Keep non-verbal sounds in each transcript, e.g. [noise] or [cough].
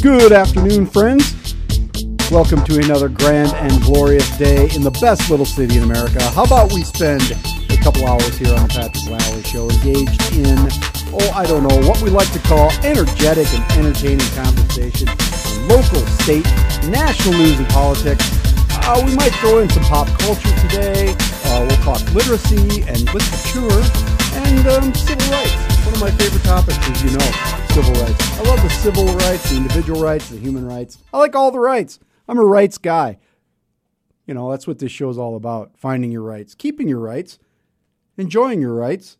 Good afternoon, friends. Welcome to another grand and glorious day in the best little city in America. How about we spend a couple hours here on the Patrick Lally Show engaged in, oh, I don't know, what we like to call energetic and entertaining conversation on local, state, national news and politics. Uh, we might throw in some pop culture today. Uh, we'll talk literacy and literature and um, civil rights. One of my favorite topics, as you know, civil rights. I love the civil rights, the individual rights, the human rights. I like all the rights. I'm a rights guy. You know, that's what this show's all about finding your rights, keeping your rights, enjoying your rights,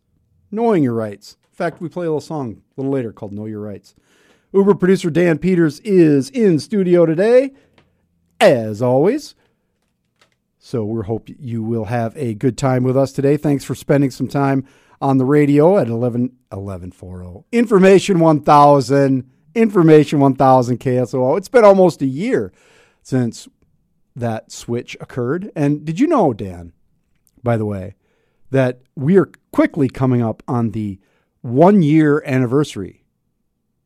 knowing your rights. In fact, we play a little song a little later called Know Your Rights. Uber producer Dan Peters is in studio today, as always. So we hope you will have a good time with us today. Thanks for spending some time on the radio at 11 1140. Information 1000, Information 1000 KSOO. It's been almost a year since that switch occurred. And did you know, Dan, by the way, that we are quickly coming up on the one year anniversary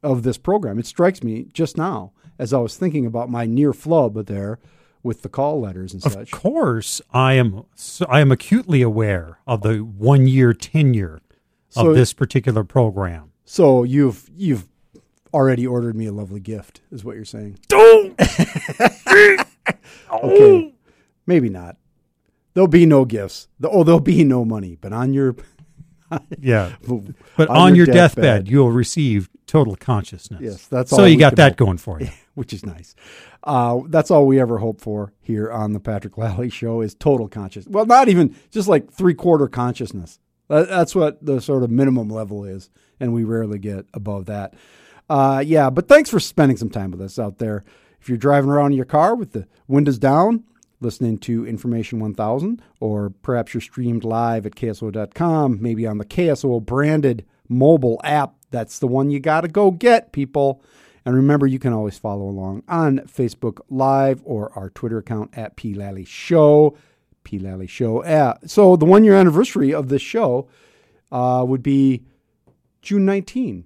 of this program? It strikes me just now as I was thinking about my near flub there with the call letters and such. Of course, I am. So I am acutely aware of the one year tenure of So- this particular program. So you've you've already ordered me a lovely gift, is what you're saying. Don't. [laughs] Okay, maybe not. There'll be no gifts. Oh, there'll be no money. But on your [laughs] Yeah, but On on, your your, deathbed. deathbed, you'll receive total consciousness. yes, that's so all. you got that going for you. [laughs] which is nice. Uh, that's all we ever hope for here on the Patrick Lally [laughs] Show is total conscious. Well, not even just like three quarter consciousness. That, that's what the sort of minimum level is, and we rarely get above that. Uh, yeah, but thanks for spending some time with us out there. If you're driving around in your car with the windows down, listening to Information 1000, or perhaps you're streamed live at KSO.com, maybe on the KSO branded mobile app, that's the one you got to go get, people. And remember, you can always follow along on Facebook Live or our Twitter account at P Lally Show. P Lally Show. Uh, so the one year anniversary of this show uh, would be June 19.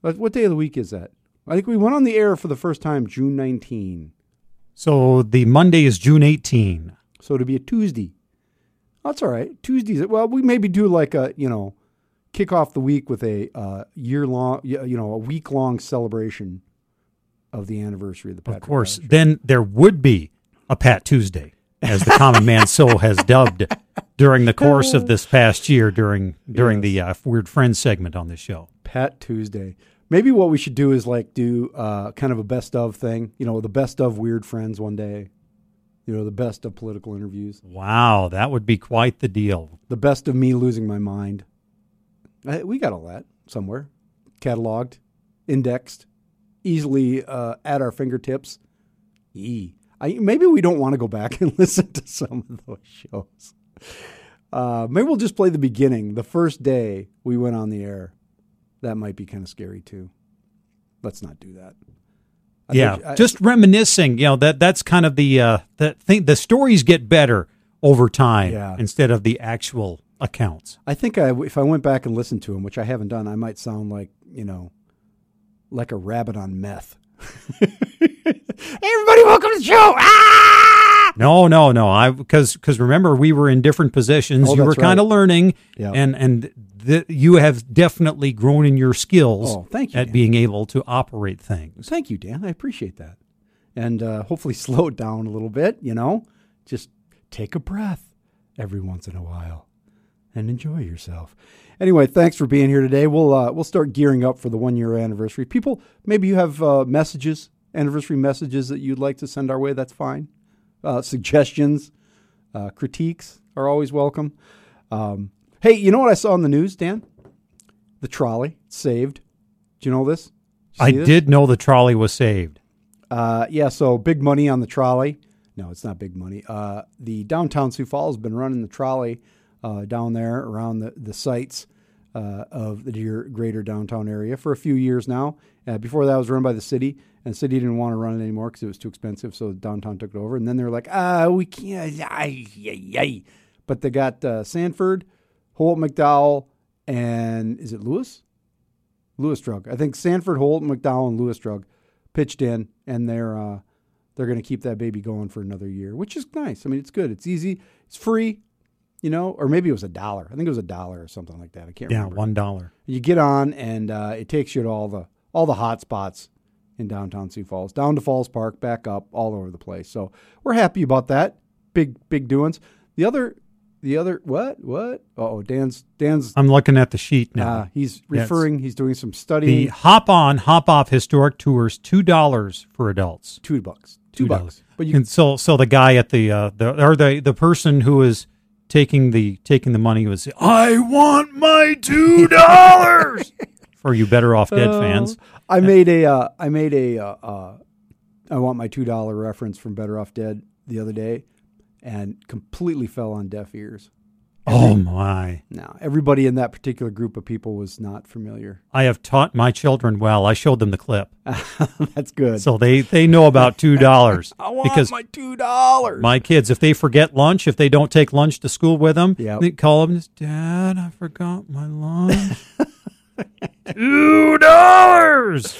What day of the week is that? I think we went on the air for the first time June 19. So the Monday is June 18. So to be a Tuesday. That's all right. Tuesdays. Well, we maybe do like a, you know, kick off the week with a uh, year long, you know, a week long celebration of the anniversary of the Of course, then there would be a Pat Tuesday, as the common man [laughs] so has dubbed during the course of this past year during during the uh, Weird Friends segment on this show. Pat Tuesday. Maybe what we should do is like do uh, kind of a best of thing. You know, the best of weird friends one day. You know, the best of political interviews. Wow, that would be quite the deal. The best of me losing my mind. We got all that somewhere, cataloged, indexed, easily uh, at our fingertips. E. I, maybe we don't want to go back [laughs] and listen to some of those shows. Uh, maybe we'll just play the beginning, the first day we went on the air. That might be kind of scary too. Let's not do that. I yeah, I- just reminiscing. You know that that's kind of the uh, the thing. The stories get better over time Yeah. instead of the actual accounts. I think I, if I went back and listened to them, which I haven't done, I might sound like you know, like a rabbit on meth. Everybody, welcome to the show. Ah! No, no, no. I because because remember we were in different positions. Oh, you were that's kind right. of learning, Yeah. and and the, you have definitely grown in your skills Oh, thank you, at Dan. being able to operate things. Thank you, Dan. I appreciate that, and uh, hopefully [laughs] slow it down a little bit. You know, just take a breath every once in a while and enjoy yourself. Anyway, thanks for being here today. We'll uh, we'll start gearing up for the one year anniversary. People, maybe you have uh, messages, anniversary messages that you'd like to send our way. That's fine. Uh, suggestions, uh, critiques are always welcome. Um, hey, you know what I saw in the news, Dan? The trolley saved. Do you know this? I this? did know the trolley was saved. Uh, yeah, so big money on the trolley. No, it's not big money. Uh, the downtown Sioux Falls has been running the trolley uh, down there around the, the sites uh, of the dear greater downtown area for a few years now. Uh, before that, was run by the city, and the city didn't want to run it anymore because it was too expensive. So downtown took it over, and then they were like, "Ah, we can't." But they got uh, Sanford, Howalt McDowell, and is it Lewis? Lewis Drug. I think Sanford Howalt, McDowell, and Lewis Drug pitched in, and they're uh, they're going to keep that baby going for another year, which is nice. I mean, it's good. It's easy. It's free. You know, or maybe it was a dollar. I think it was a dollar or something like that. I can't Yeah, remember. Yeah, one dollar. You get on, and uh, it takes you to all the all the hot spots in downtown Sioux Falls, down to Falls Park, back up, all over the place. So we're happy about that. Big big doings. The other the other what what? Oh, Dan's Dan's I'm looking at the sheet now. uh, he's Yes. referring. He's doing some study. the hop on, hop off historic tours, two dollars for adults. two bucks. Two $2. bucks. But you and so so the guy at the uh the or the the person who is taking the taking the money was I want my two dollars [laughs] for you better off dead Uh, fans. I made a uh, I made a uh, uh, I want my two dollar reference from Better Off Dead the other day, and completely fell on deaf ears. Oh my. Now everybody in that particular group of people was not familiar. I have taught my children well. I showed them the clip. [laughs] That's good. So they they know about [laughs] two dollars. I want because my two dollars. my kids, if they forget lunch, if they don't take lunch to school with them, Yep. they call them, Dad, I forgot my lunch. [laughs] Two dollars.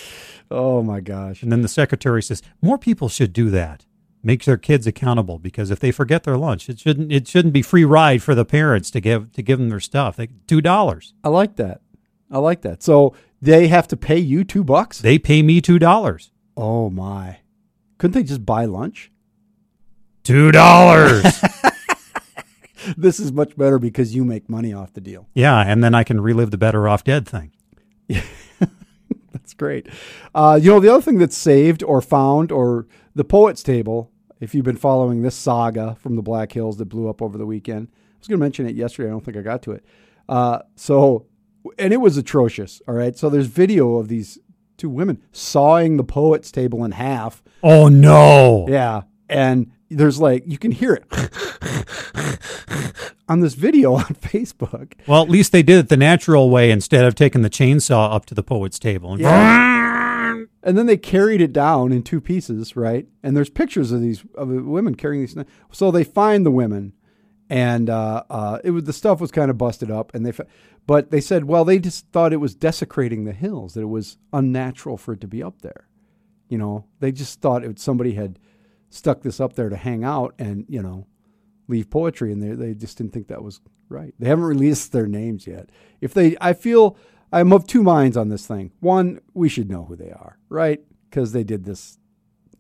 oh my gosh. And then the secretary says, more people should do that. Make their kids accountable because if they forget their lunch, it shouldn't it shouldn't be free ride for the parents to give to give them their stuff. They, Two dollars. I like that. I like that. So they have to pay you two bucks. They pay me two dollars. Oh my! Couldn't they just buy lunch? Two dollars. [laughs] [laughs] This is much better because you make money off the deal. yeah, and then I can relive the better off dead thing. [laughs] That's great. Uh, you know, the other thing that's saved or found, or the Poets Table, if you've been following this saga from the Black Hills that blew up over the weekend, I was going to mention it yesterday. I don't think I got to it. Uh, so, and it was atrocious. All right. So there's video of these two women sawing the Poets Table in half. Oh no. Yeah. And there's like, you can hear it [laughs] on this video on [laughs] Facebook. Well, at least they did it the natural way instead of taking the chainsaw up to the poet's table. And And then they carried it down in two pieces, right? And there's pictures of these of women carrying these. So they find the women, and uh, uh, it was the stuff was kind of busted up, and they, but they said, well, they just thought it was desecrating the hills, that it was unnatural for it to be up there. You know, they just thought it somebody had stuck this up there to hang out and you know leave poetry, and they they just didn't think that was right. They haven't released their names yet. If they, I feel I'm of two minds on this thing. One, we should know who they are, right? Because they did this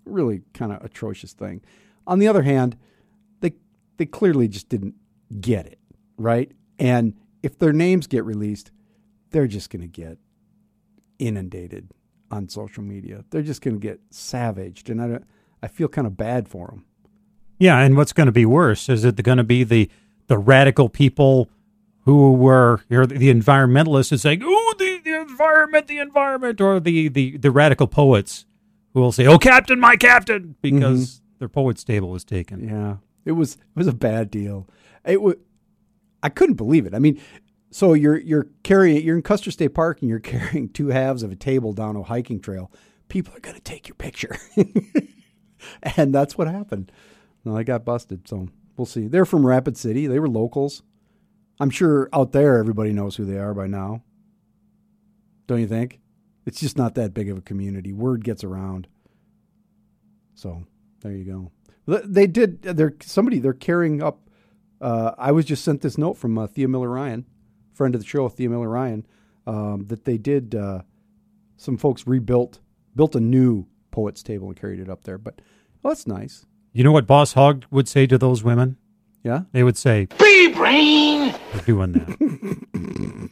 really kind of atrocious thing. On the other hand, they they clearly just didn't get it, right? And if their names get released, they're just going to get inundated on social media. They're just going to get savaged, and I I feel kind of bad for them. yeah, and what's going to be worse is it going to be the the radical people who were you know, the environmentalists who saying, "Ooh, the, the environment, the environment," or the, the the radical poets who will say, "Oh, Captain, my Captain," because mm-hmm. their poet's table was taken. Yeah, it was it was a bad deal. It was I couldn't believe it. I mean, so you're you're carrying you're in Custer State Park and you're [laughs] carrying two halves of a table down a hiking trail. People are going to take your picture, [laughs] and that's what happened. No, they got busted. So we'll see. They're from Rapid City. They were locals. I'm sure out there everybody knows who they are by now. Don't you think? It's just not that big of a community. Word gets around. So there you go. They did. They're somebody. They're carrying up. Uh, I was just sent this note from uh, Thea Miller Ryan, friend of the show, Thea Miller Ryan, um, that they did. Uh, some folks rebuilt, built a new poets table and carried it up there. But well, that's nice. You know what Boss Hogg would say to those women? Yeah. They would say, Bee brain! "We're doing that."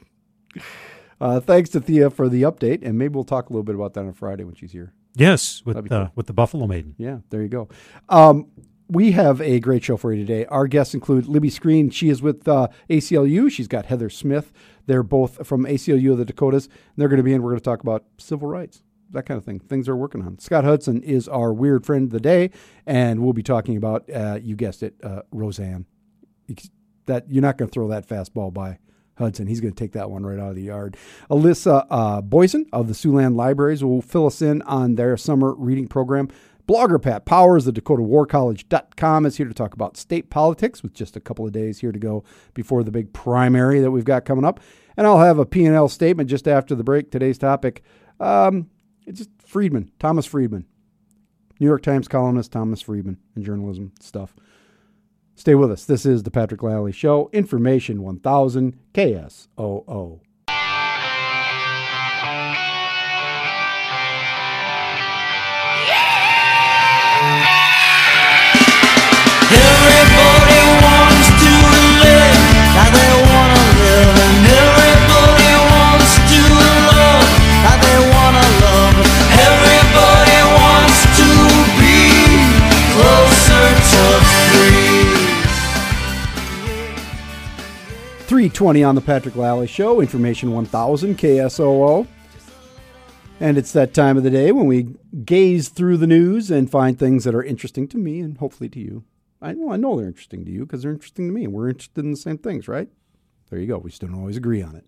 Uh, thanks to Thea for the update, and maybe we'll talk a little bit about that on Friday when she's here. yes, with That'd the cool. with the Buffalo Maiden. Yeah, there you go. Um, we have a great show for you today. Our guests include Libby Skarin. She is with uh, ACLU. She's got Heather Smith. They're both from ACLU of the Dakotas. And they're going to be in. We're going to talk about civil rights, that kind of thing, things they're working on. Scott Hudson is our weird friend of the day, and we'll be talking about, uh, you guessed it, uh, Roseanne. That You're not going to throw that fastball by Hudson. He's going to take that one right out of the yard. Alyssa uh, Boyson of the Siouxland Libraries will fill us in on their summer reading program. Blogger Pat Powers, the DakotaWarCollege.com, is here to talk about state politics with just a couple of days here to go before the big primary that we've got coming up. And I'll have a P&L statement just after the break. Today's topic, um, it's just Friedman, Thomas Friedman. New York Times columnist Thomas Friedman and journalism stuff. Stay with us. This is the Patrick Lally Show. Information 1000 KSOO. Three twenty on the Patrick Lally Show. Information one thousand KSOO. And it's that time of the day when we gaze through the news and find things that are interesting to me and hopefully to you. I know I know they're interesting to you because they're interesting to me, and we're interested in the same things, right? There you go. We still don't always agree on it.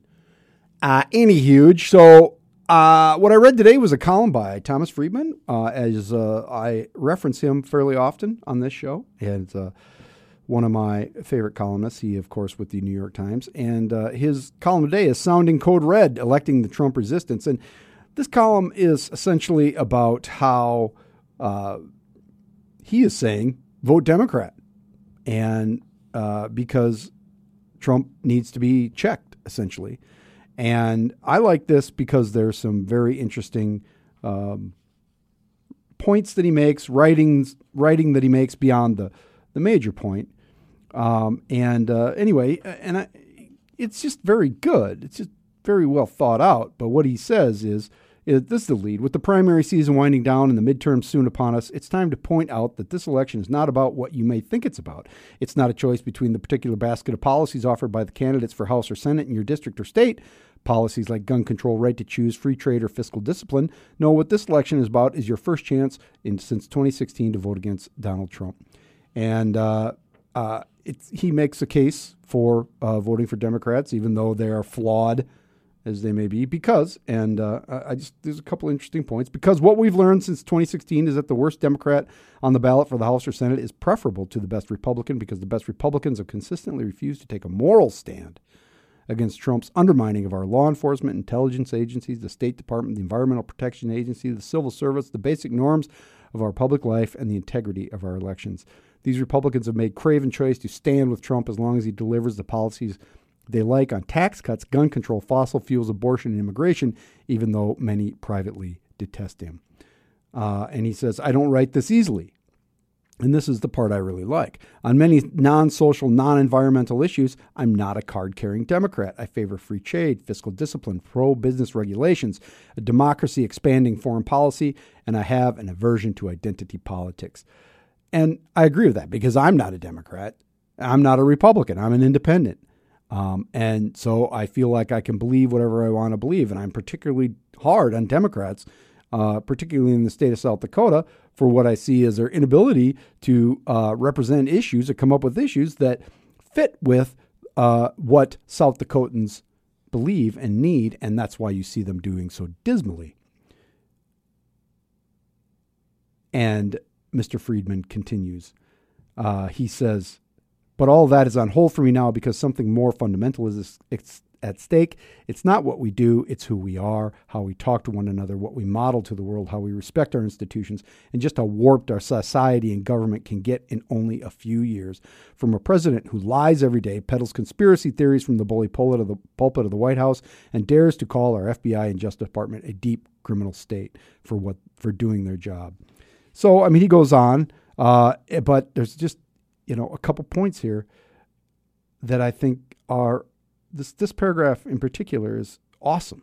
Uh, any huge. So uh, what I read today was a column by Thomas Friedman, uh, as uh, I reference him fairly often on this show. And uh, one of my favorite columnists. He, of course, with the New York Times. And uh, his column today is Sounding Code Red, Electing the Trump Resistance. And this column is essentially about how uh, he is saying vote Democrat. And uh, because Trump needs to be checked, essentially. And I like this because there's some very interesting um, points that he makes, writings, writing that he makes beyond the, the major point. Um, and uh, anyway, and I, it's just very good. It's just very well thought out. But what he says is, is this is the lead. With the primary season winding down and the midterms soon upon us, it's time to point out that this election is not about what you may think it's about. It's not a choice between the particular basket of policies offered by the candidates for House or Senate in your district or state. Policies like gun control, right to choose, free trade, or fiscal discipline. No, what this election is about is your first chance in since 2016 to vote against Donald Trump. And uh, uh, he makes a case for uh, voting for Democrats, even though they are flawed as they may be, because, and uh, I just, there's a couple interesting points, because what we've learned since 2016 is that the worst Democrat on the ballot for the House or Senate is preferable to the best Republican because the best Republicans have consistently refused to take a moral stand against Trump's undermining of our law enforcement, intelligence agencies, the State Department, the Environmental Protection Agency, the civil service, the basic norms of our public life, and the integrity of our elections. These Republicans have made craven choice to stand with Trump as long as he delivers the policies they like on tax cuts, gun control, fossil fuels, abortion, and immigration, even though many privately detest him. Uh, and he says, I don't write this easily. And this is the part I really like. On many non social, non environmental issues, I'm not a card carrying Democrat. I favor free trade, fiscal discipline, pro business regulations, a democracy expanding foreign policy, and I have an aversion to identity politics. And I agree with that because I'm not a Democrat. I'm not a Republican. I'm an independent. Um, and so I feel like I can believe whatever I want to believe. And I'm particularly hard on Democrats, uh, particularly in the state of South Dakota, for what I see as their inability to uh, represent issues or come up with issues that fit with uh, what South Dakotans believe and need. And that's why you see them doing so dismally. And Mr. Friedman continues. Uh, he says, but all that is on hold for me now because something more fundamental is at stake. It's not what we do, it's who we are, how we talk to one another, what we model to the world, how we respect our institutions, and just how warped our society and government can get in only a few years. From a president who lies every day, peddles conspiracy theories from the bully pulpit of the, pulpit of the White House, and dares to call our FBI and Justice Department a deep criminal state for what for doing their job. So, I mean, he goes on, uh, but there's just, you know, a couple points here that I think are this, this paragraph in particular is awesome.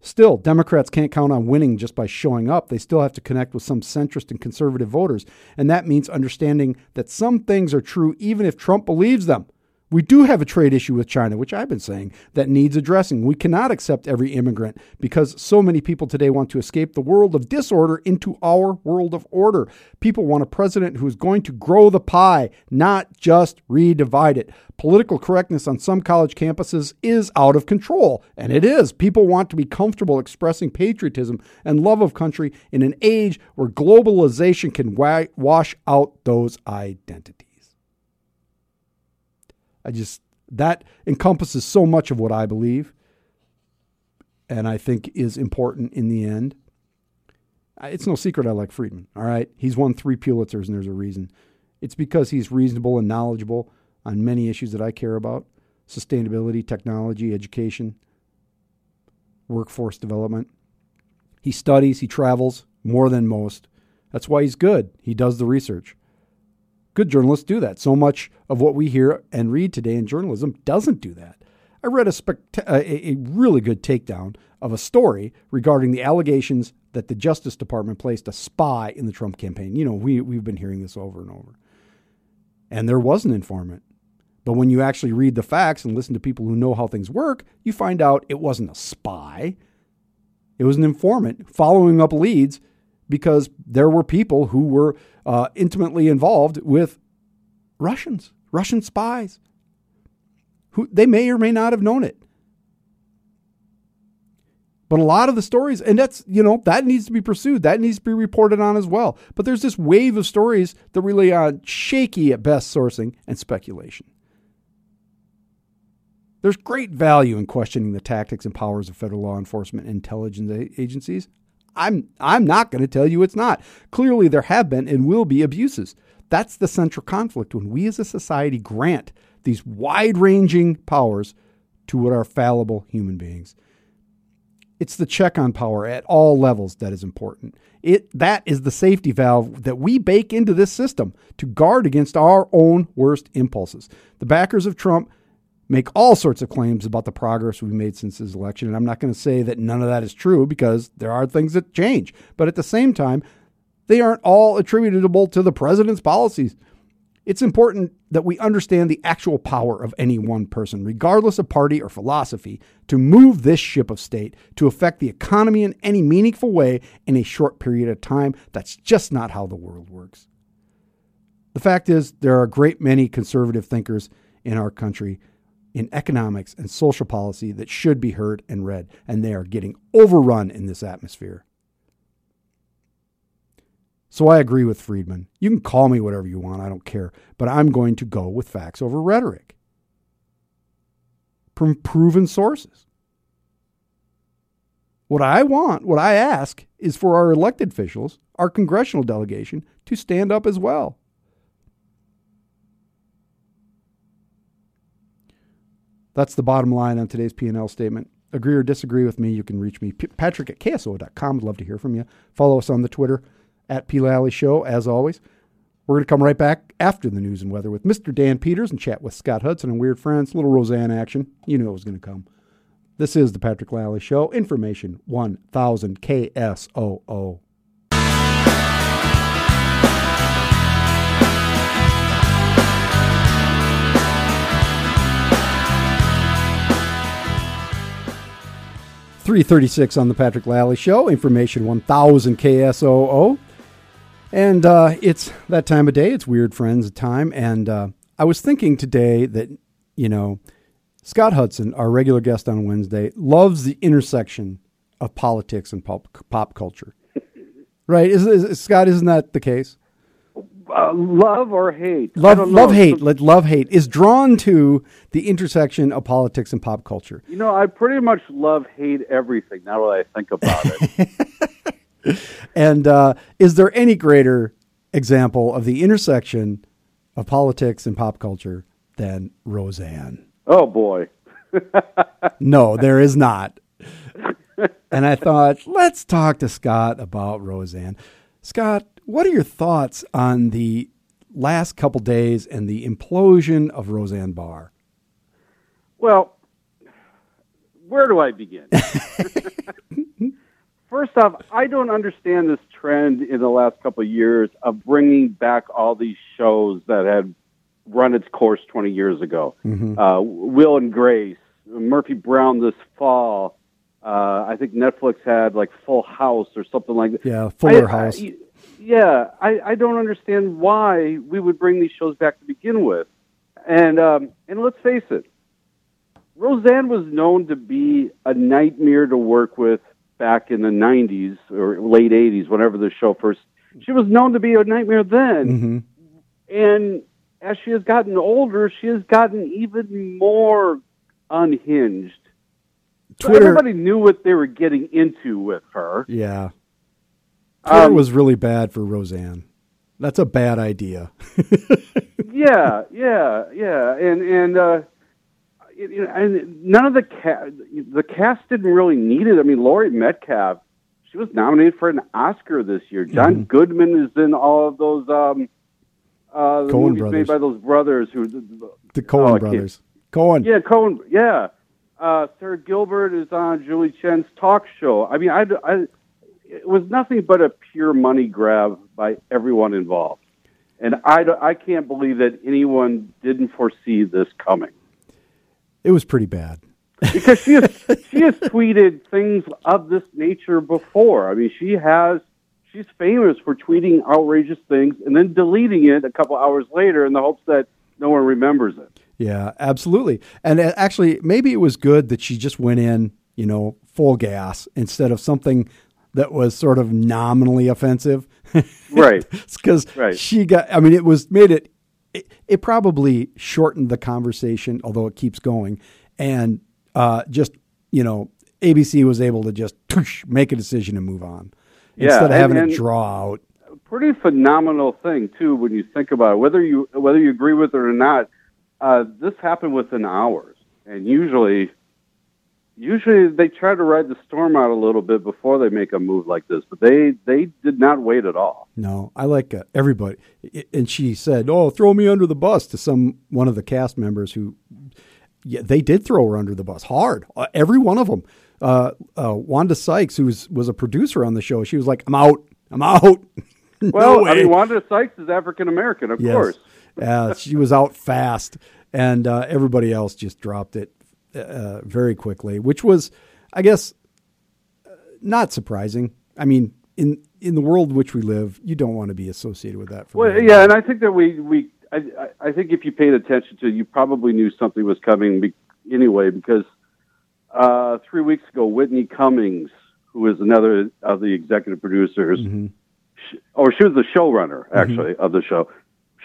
Still, Democrats can't count on winning just by showing up. They still have to connect with some centrist and conservative voters. And that means understanding that some things are true even if Trump believes them. We do have a trade issue with China, which I've been saying, that needs addressing. We cannot accept every immigrant because so many people today want to escape the world of disorder into our world of order. People want a president who is going to grow the pie, not just redivide it. Political correctness on some college campuses is out of control, and it is. People want to be comfortable expressing patriotism and love of country in an age where globalization can wa- wash out those identities. I just, that encompasses so much of what I believe and I think is important in the end. It's no secret I like Friedman, all right? He's won three Pulitzers, and there's a reason. It's because he's reasonable and knowledgeable on many issues that I care about sustainability, technology, education, workforce development. He studies, he travels more than most. That's why he's good. He does the research. Good journalists do that. So much of what we hear and read today in journalism doesn't do that. I read a, spect- a, a really good takedown of a story regarding the allegations that the Justice Department placed a spy in the Trump campaign. You know, we, we've been hearing this over and over. And there was an informant. But when you actually read the facts and listen to people who know how things work, you find out it wasn't a spy. It was an informant following up leads because there were people who were uh, intimately involved with Russians, Russian spies, who they may or may not have known it. But a lot of the stories, and that's, you know, that needs to be pursued. That needs to be reported on as well. But there's this wave of stories that rely on shaky at best sourcing and speculation. There's great value in questioning the tactics and powers of federal law enforcement and intelligence agencies. I'm I'm not going to tell you it's not. Clearly there have been and will be abuses. That's the central conflict when we as a society grant these wide-ranging powers to what are fallible human beings. It's the check on power at all levels that is important. It that is the safety valve that we bake into this system to guard against our own worst impulses. The backers of Trump make all sorts of claims about the progress we've made since his election. And I'm not going to say that none of that is true because there are things that change. But at the same time, they aren't all attributable to the president's policies. It's important that we understand the actual power of any one person, regardless of party or philosophy, to move this ship of state to affect the economy in any meaningful way in a short period of time. That's just not how the world works. The fact is, there are a great many conservative thinkers in our country in economics and social policy that should be heard and read, and they are getting overrun in this atmosphere. So I agree with Friedman. You can call me whatever you want, I don't care, but I'm going to go with facts over rhetoric from proven sources. What I want, what I ask, is for our elected officials, our congressional delegation, to stand up as well. That's the bottom line on today's P&L statement. Agree or disagree with me, you can reach me, patrick at kso.com. I'd love to hear from you. Follow us on the Twitter, at P. Lally Show, as always. We're going to come right back after the news and weather with Mr. Dan Peters and chat with Scott Hudson and Weird Friends. Little Roseanne action. You knew it was going to come. This is the Patrick Lally Show. Information 1000 KSOO. 336 on the Patrick Lally Show, information 1000 KSOO. And uh, it's that time of day. It's Weird Friends time. And uh, I was thinking today that, you know, Scott Hudson, our regular guest on Wednesday, loves the intersection of politics and pop, pop culture. Right? Is, is, Scott, isn't that the case? Uh, love or hate. Love, love, hate. Let love, hate is drawn to the intersection of politics and pop culture. You know, I pretty much love hate everything. Now that I think about it. [laughs] and uh, is there any greater example of the intersection of politics and pop culture than Roseanne? Oh boy. [laughs] no, there is not. and I thought, let's talk to Scott about Roseanne. Scott, what are your thoughts on the last couple days and the implosion of Roseanne Barr? Well, where do I begin? [laughs] First off, I don't understand this trend in the last couple of years of bringing back all these shows that had run its course 20 years ago. Mhm. Uh, Will and Grace, Murphy Brown this fall. Uh, I think Netflix had like Full House or something like that. Yeah, Fuller I- House. I- yeah, I, I don't understand why we would bring these shows back to begin with. And um, and let's face it, Roseanne was known to be a nightmare to work with back in the '90s or late '80s, whenever the show first. She was known to be a nightmare then, hmm and as she has gotten older, she has gotten even more unhinged. So Twitter. everybody knew what they were getting into with her. Yeah. Twitter Um, was really bad for Roseanne. That's a bad idea. [laughs] yeah, yeah, yeah, and and uh, you know, and none of the cast the cast didn't really need it. I mean, Laurie Metcalf, she was nominated for an Oscar this year. John Mhm. Goodman is in all of those um, uh, the Coen movies brothers. made by those brothers who. The Coen Oh, brothers. Coen. Yeah, Coen. Yeah, uh, Sara Gilbert is on Julie Chen's talk show. I mean, I, I, it was nothing but a pure money grab by everyone involved, and I, I can't believe that anyone didn't foresee this coming It was pretty bad. because she has [laughs] she has tweeted things of this nature before. I mean, she has. She's famous for tweeting outrageous things and then deleting it a couple hours later in the hopes that no one remembers it. Yeah, absolutely. And uh, actually, maybe it was good that she just went in, you know, full gas instead of something that was sort of nominally offensive. [laughs] Right. Because Right. she got, I mean, it was made it, it, it probably shortened the conversation, although it keeps going. And uh, just, you know, ABC was able to just tush, make a decision and move on Yeah, instead of and- having and- it draw out. pretty phenomenal thing too when you think about it. Whether you whether you agree with it or not, uh, this happened within hours, and usually, usually they try to ride the storm out a little bit before they make a move like this. But they they did not wait at all. No, I like uh, everybody. And she said, "Oh, throw me under the bus" to some one of the cast members who, yeah, they did throw her under the bus hard. Uh, every one of them. Uh, uh, Wanda Sykes, who was was a producer on the show, she was like, "I'm out. I'm out." [laughs] No Well, I mean, Wanda Sykes is African American, of Yes. course. Uh, she was out fast, and uh, everybody else just dropped it uh, very quickly, which was, I guess, uh, not surprising. I mean, in in the world in which we live, you don't want to be associated with that. For Well, yeah, and I think that we we I, I think if you paid attention to, it, you probably knew something was coming be, anyway because uh, three weeks ago, Whitney Cummings, who is another of the executive producers, Mhm. she, or she was the showrunner actually of the show,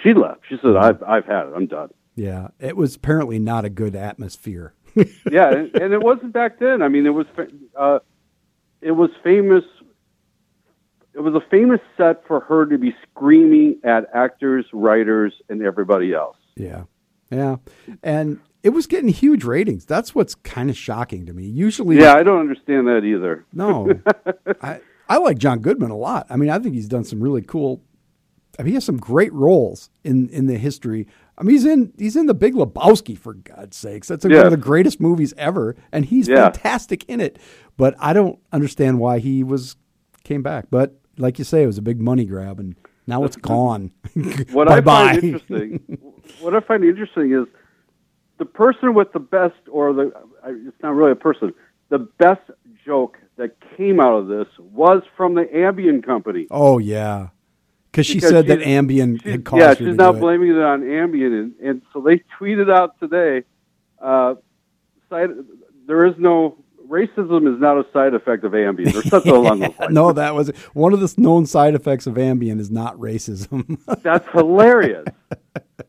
she left. She said, "I've I've had it. I'm done." Yeah, it was apparently not a good atmosphere. [laughs] yeah, and, and it wasn't back then. I mean, it was uh, it was famous. It was a famous set for her to be screaming at actors, writers, and everybody else. yeah, yeah, and it was getting huge ratings. That's what's kind of shocking to me. Usually, Yeah, I don't understand that either. no, [laughs] I I like John Goodman a lot. I mean, I think he's done some really cool. I mean, he has some great roles in in the history. I mean, he's in he's in the Big Lebowski for God's sakes. That's one Yeah. of the greatest movies ever, and he's Yeah. fantastic in it. But I don't understand why he was came back. But like you say, it was a big money grab, and now it's gone. [laughs] What I find interesting, what I find interesting is the person with the best, or the it's not really a person, the best joke that came out of this was from the Ambien company. Oh yeah, because she Because said that she's- Ambien She's- had caused yeah, she's now do it. blaming it on Ambien, and, and so they tweeted out today. Uh, side, there is no racism is not a side effect of Ambien, or something along [laughs] those lines. no, that was one of the known side effects of Ambien is not racism. [laughs] That's hilarious.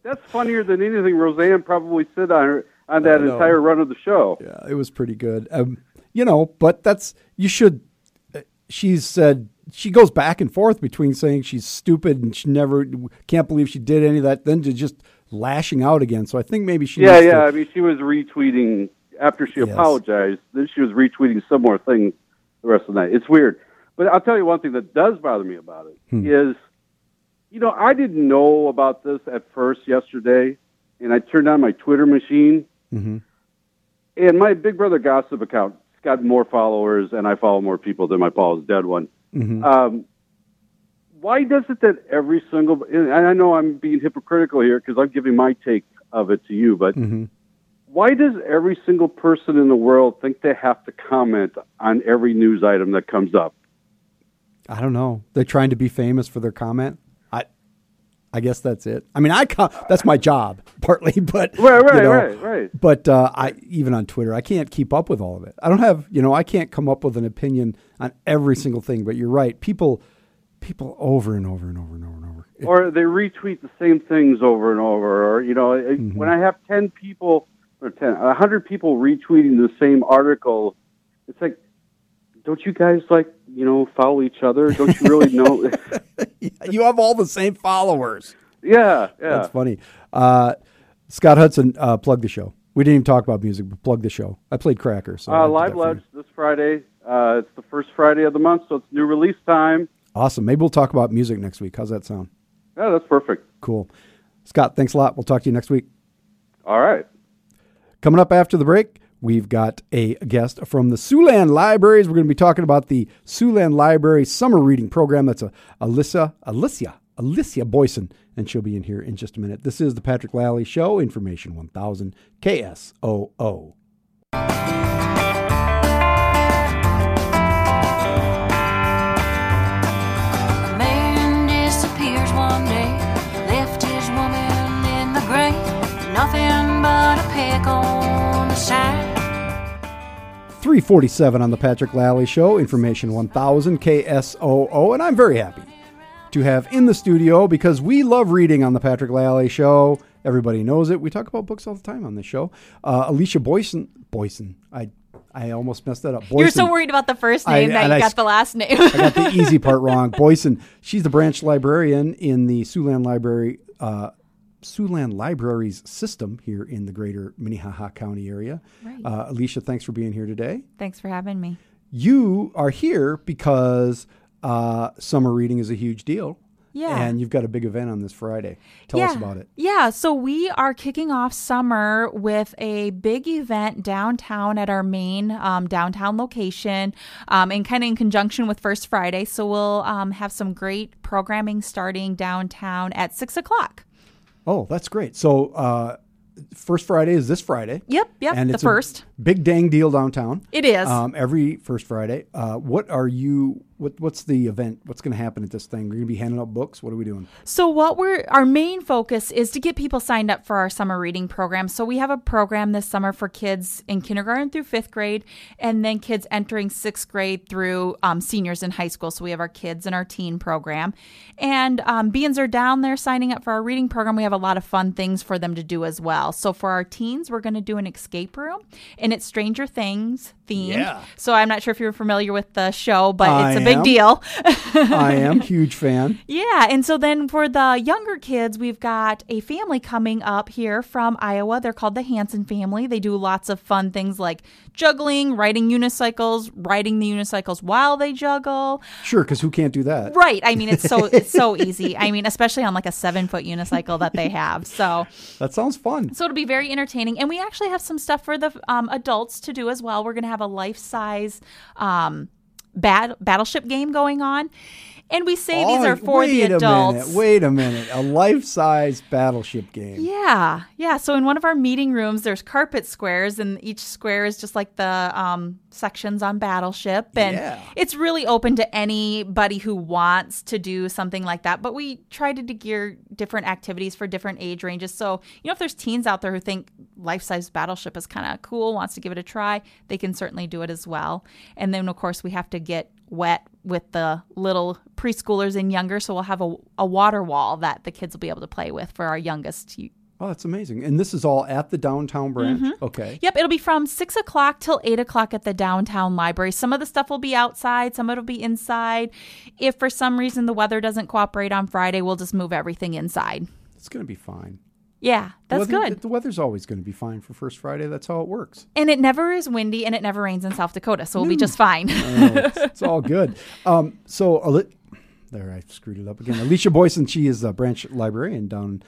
That's funnier than anything Roseanne probably said on her on that entire run of the show. yeah, it was pretty good. Um, you know, but that's you should. uh, She's said she goes back and forth between saying she's stupid and she never can't believe she did any of that, then to just lashing out again. So I think maybe she. Yeah, yeah. to- I mean, she was retweeting after she Yes. apologized. Then she was retweeting some more thing the rest of the night. It's weird, but I'll tell you one thing that does bother me about it is, Hmm. you know, I didn't know about this at first yesterday, and I turned on my Twitter machine, Mhm. and my Big Brother gossip account got more followers, and I follow more people than my Paul's dead one. Mhm. Um, why does it that every single and I know I'm being hypocritical here because I'm giving my take of it to you, but hmm why does every single person in the world think they have to comment on every news item that comes up? I don't know. They're trying to be famous for their comment. I, guess that's it. I mean, I co- that's my job [laughs] partly, but Right, right, you know, right, right. But uh, I even on Twitter, I can't keep up with all of it. I don't have, you know, I can't come up with an opinion on every single thing. But you're right, people, people over and over and over and over and over. It- Or they retweet the same things over and over. Or you know, Mm-hmm. when I have ten people or ten, a hundred people retweeting the same article, it's like, don't you guys like you know follow each other? Don't you really know? [laughs] [laughs] you have all the same followers. yeah, yeah. That's funny. Uh, Scott Hudson, uh, plug the show. We didn't even talk about music, but plug the show. I played Cracker. So Uh, Live. Ledge this Friday. Uh, it's the first Friday of the month, so it's new release time. Awesome. Maybe we'll talk about music next week. How's that sound? Yeah, that's perfect. Cool. Scott, thanks a lot. We'll talk to you next week. All right. Coming up after the break, we've got a guest from the Siouxland Libraries. We're going to be talking about the Siouxland Library summer reading program. That's a Alyssa, Alicia, Alicia Boyson, and she'll be in here in just a minute. This is the Patrick Lally Show, Information 1000 KSOO. 347 on the Patrick Lally Show, Information 1000 KSOO, and I'm very happy to have in the studio because we love reading on the Patrick Lally Show. Everybody knows it. We talk about books all the time on this show. Uh, Alicia Boyson, Boyson, I I almost messed that up. Boyson. You're so worried about the first I- name that you I got the last name. I got the easy part wrong. Boyson. She's the branch librarian in the Siouxland Library, uh, Siouxland Libraries system here in the greater Minnehaha County area. Right. Uh, Alicia, thanks for being here today. Thanks for having me. You are here because uh, summer reading is a huge deal. Yeah. And you've got a big event on this Friday. Tell yeah. us about it. Yeah, so we are kicking off summer with a big event downtown at our main um, downtown location, um, and kind of in conjunction with First Friday. So we'll um, have some great programming starting downtown at six o'clock. Oh, that's great. So, uh, first Friday is this Friday. Yep, yep, And the it's a first. big dang deal downtown. It is. um, every first Friday. Uh, what are you? What What's the event? What's going to happen at this thing? We're going to be handing out books. What are we doing? So what we're our main focus is to get people signed up for our summer reading program. So we have a program this summer for kids in kindergarten through fifth grade, and then kids entering sixth grade through um, seniors in high school. So we have our kids and our teen program, and um, beings are down there signing up for our reading program. We have a lot of fun things for them to do as well. So for our teens, we're going to do an escape room, and it's Stranger Things themed. Yeah. So I'm not sure if you're familiar with the show, but I it's a big am. deal. [laughs] I am [laughs] huge fan. Yeah, and so then for the younger kids, we've got a family coming up here from Iowa. They're called the Hanson family. They do lots of fun things like juggling, riding unicycles, riding the unicycles while they juggle. Sure, because who can't do that? Right. I mean, it's so [laughs] it's so easy. I mean, especially on like a seven foot unicycle that they have. So That sounds fun. so it'll be very entertaining, and we actually have some stuff for the um, adults to do as well. We're going to have a life size um, bat- battleship game going on, and we say these Oh, are for the wait adults. A minute, wait a minute. A life size battleship game. Yeah, yeah. So in one of our meeting rooms, there's carpet squares, and each square is just like the um, sections on Battleship, and Yeah. it's really open to anybody who wants to do something like that. But we try to gear different activities for different age ranges. So you know, if there's teens out there who think life size Battleship is kind of cool, wants to give it a try, they can certainly do it as well. And then of course we have to get wet with the little preschoolers and younger so we'll have a, a water wall that the kids will be able to play with for our youngest Oh, that's amazing. And this is all at the downtown branch. Mm-hmm. Okay. Yep, it'll be from six o'clock till eight o'clock at the downtown library. Some of the stuff will be outside, some of it'll be inside. If for some reason the weather doesn't cooperate on Friday, we'll just move everything inside. It's going to be fine. Yeah, that's Weather- good. The weather's always going to be fine for First Friday. That's how it works. And it never is windy and it never rains in South Dakota, so we'll be just fine. Oh, [laughs] it's, it's all good. Um, so, there, I screwed it up again. Alicia Boyson, she is a branch librarian down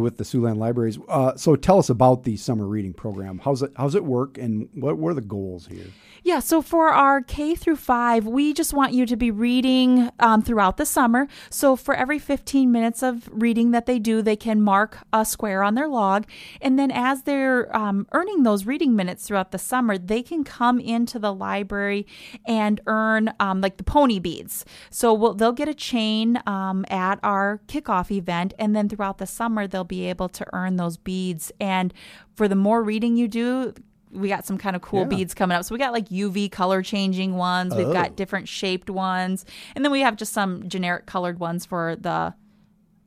with the Siouxland Libraries. Uh, so tell us about the summer reading program. How's it how's it work, and what what are the goals here? Yeah, so for our K through five, we just want you to be reading um, throughout the summer. So for every 15 minutes of reading that they do, they can mark a square on their log. And then as they're um, earning those reading minutes throughout the summer, they can come into the library and earn um, like the pony beads. So we'll, they'll get a chain um, at our kickoff event. And then throughout the summer, they'll be able to earn those beads. And for the more reading you do, we got some kind of cool Yeah. beads coming up. So we got like UV color changing ones. We've Oh. got different shaped ones, and then we have just some generic colored ones for the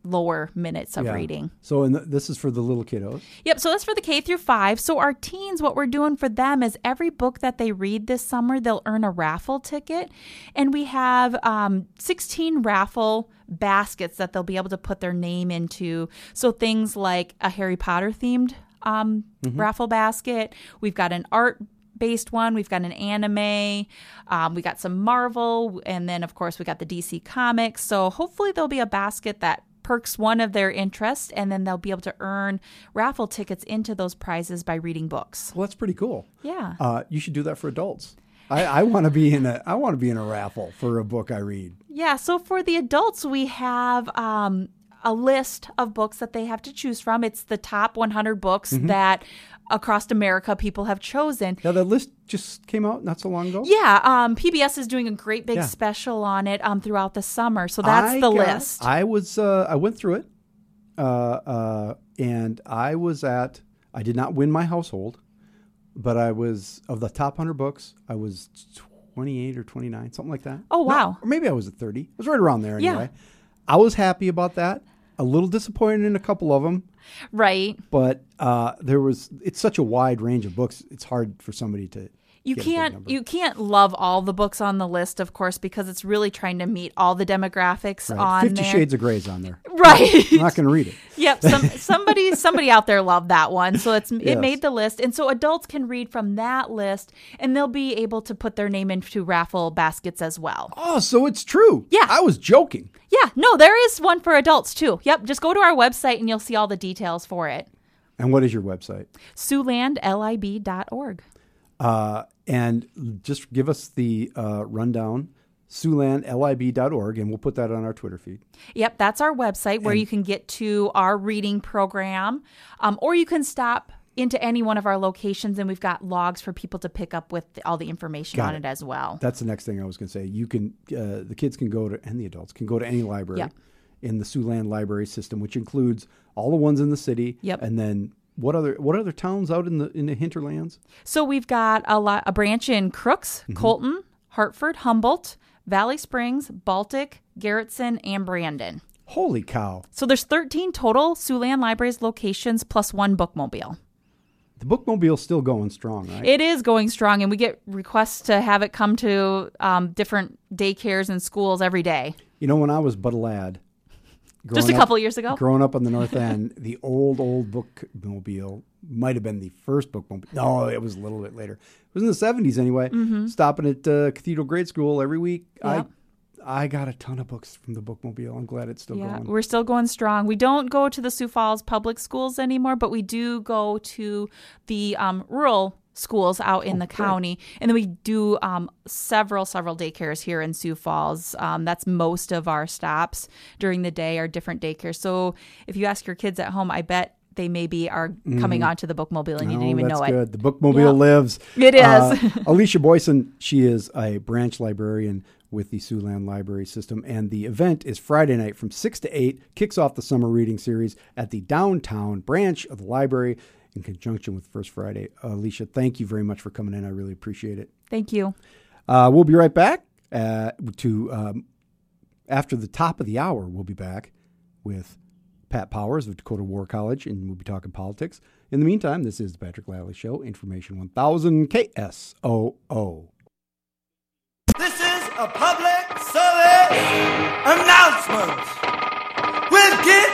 lower minutes of Yeah. reading. So and th- this is for the little kiddos. Yep, so that's for the K through 5. So our teens what we're doing for them is every book that they read this summer, they'll earn a raffle ticket, and we have um, 16 raffle baskets that they'll be able to put their name into. So things like a Harry Potter themed um, raffle basket. We've got an art based one. We've got an anime. Um, we got some Marvel, and then of course we got the DC comics. So hopefully there'll be a basket that perks one of their interests, and then they'll be able to earn raffle tickets into those prizes by reading books. Well, that's pretty cool. Yeah. Uh, you should do that for adults. I, I want to be in a I want to be in a raffle for a book I read. Yeah, so for the adults, we have um, a list of books that they have to choose from. It's the top 100 books Mm-hmm. that across America people have chosen. Now the list just came out not so long ago. Yeah, um, PBS is doing a great big Yeah. special on it um, throughout the summer. So that's I the got- list. I was uh, I went through it, uh, uh, and I was at. I did not win my household, but I was of the top hundred books. I was twenty eight or twenty nine, something like that. Oh, No, wow. or maybe I was at thirty. It was right around there Yeah. anyway. I was happy about that. A little disappointed in a couple of them, right. but uh, there was. It's such a wide range of books. It's hard for somebody to. You get a big can't you can't love all the books on the list, of course, because it's really trying to meet all the demographics Right. on Fifty there. Shades of Grey's on there. [laughs] Right. I'm not going to read it. [laughs] Yep. Some, [laughs] somebody somebody out there loved that one, so it's Yes. it made the list, and so adults can read from that list, and they'll be able to put their name into raffle baskets as well. Oh, so it's true. Yeah. I was joking. Yeah. No, there is one for adults too. Yep. Just go to our website and you'll see all the details for it. And what is your website? SiouxlandLIB.org. Uh, and just give us the uh, rundown, SiouxlandLIB.org, and we'll put that on our Twitter feed. Yep, that's our website where And- you can get to our reading program, um, or you can stop into any one of our locations, and we've got logs for people to pick up with all the information Got on it. it. as well. That's the next thing I was going to say. You can, uh, the kids can go to, and the adults can go to any library Yep. in the Siouxland library system, which includes all the ones in the city. Yep. And then what other what other towns out in the in the hinterlands? So we've got a lot, a branch in Crooks, Mm-hmm. Colton, Hartford, Humboldt, Valley Springs, Baltic, Garretson, and Brandon. Holy cow! So there's 13 total Siouxland Libraries locations plus one bookmobile. The bookmobile's still going strong, right? It is going strong, and we get requests to have it come to um, different daycares and schools every day. you know, when I was but a lad, Just a up- couple years ago. growing up on the north end, [laughs] the old old bookmobile might have been the first bookmobile. No, it was a little bit later. It was in the seventies anyway. Stopping at uh, Cathedral Grade School every week. Mm-hmm. Yep. I I got a ton of books from the bookmobile. I'm glad it's still Yeah, going. we're still going strong. We don't go to the Sioux Falls public schools anymore, but we do go to the um, rural schools out in the county, and then we do um, several several daycares here in Sioux Falls. Um, that's most of our stops during the day are different daycares. So if you ask your kids at home, I bet they maybe are coming onto the bookmobile and you didn't Oh, even know it. The bookmobile Yeah. lives. It is. Uh, [laughs] Alicia Boyson, she is a branch librarian with the Siouxland Library System, and the event is Friday night from six to eight. Kicks off the summer reading series at the downtown branch of the library in conjunction with First Friday. Alicia, thank you very much for coming in. I really appreciate it. Thank you. Uh, we'll be right back uh, to um, after the top of the hour. We'll be back with Pat Powers of Dakota War College, and we'll be talking politics. In the meantime, this is the Patrick Lally Show, Information 1000 KSOO. This is a public service announcement with guitar.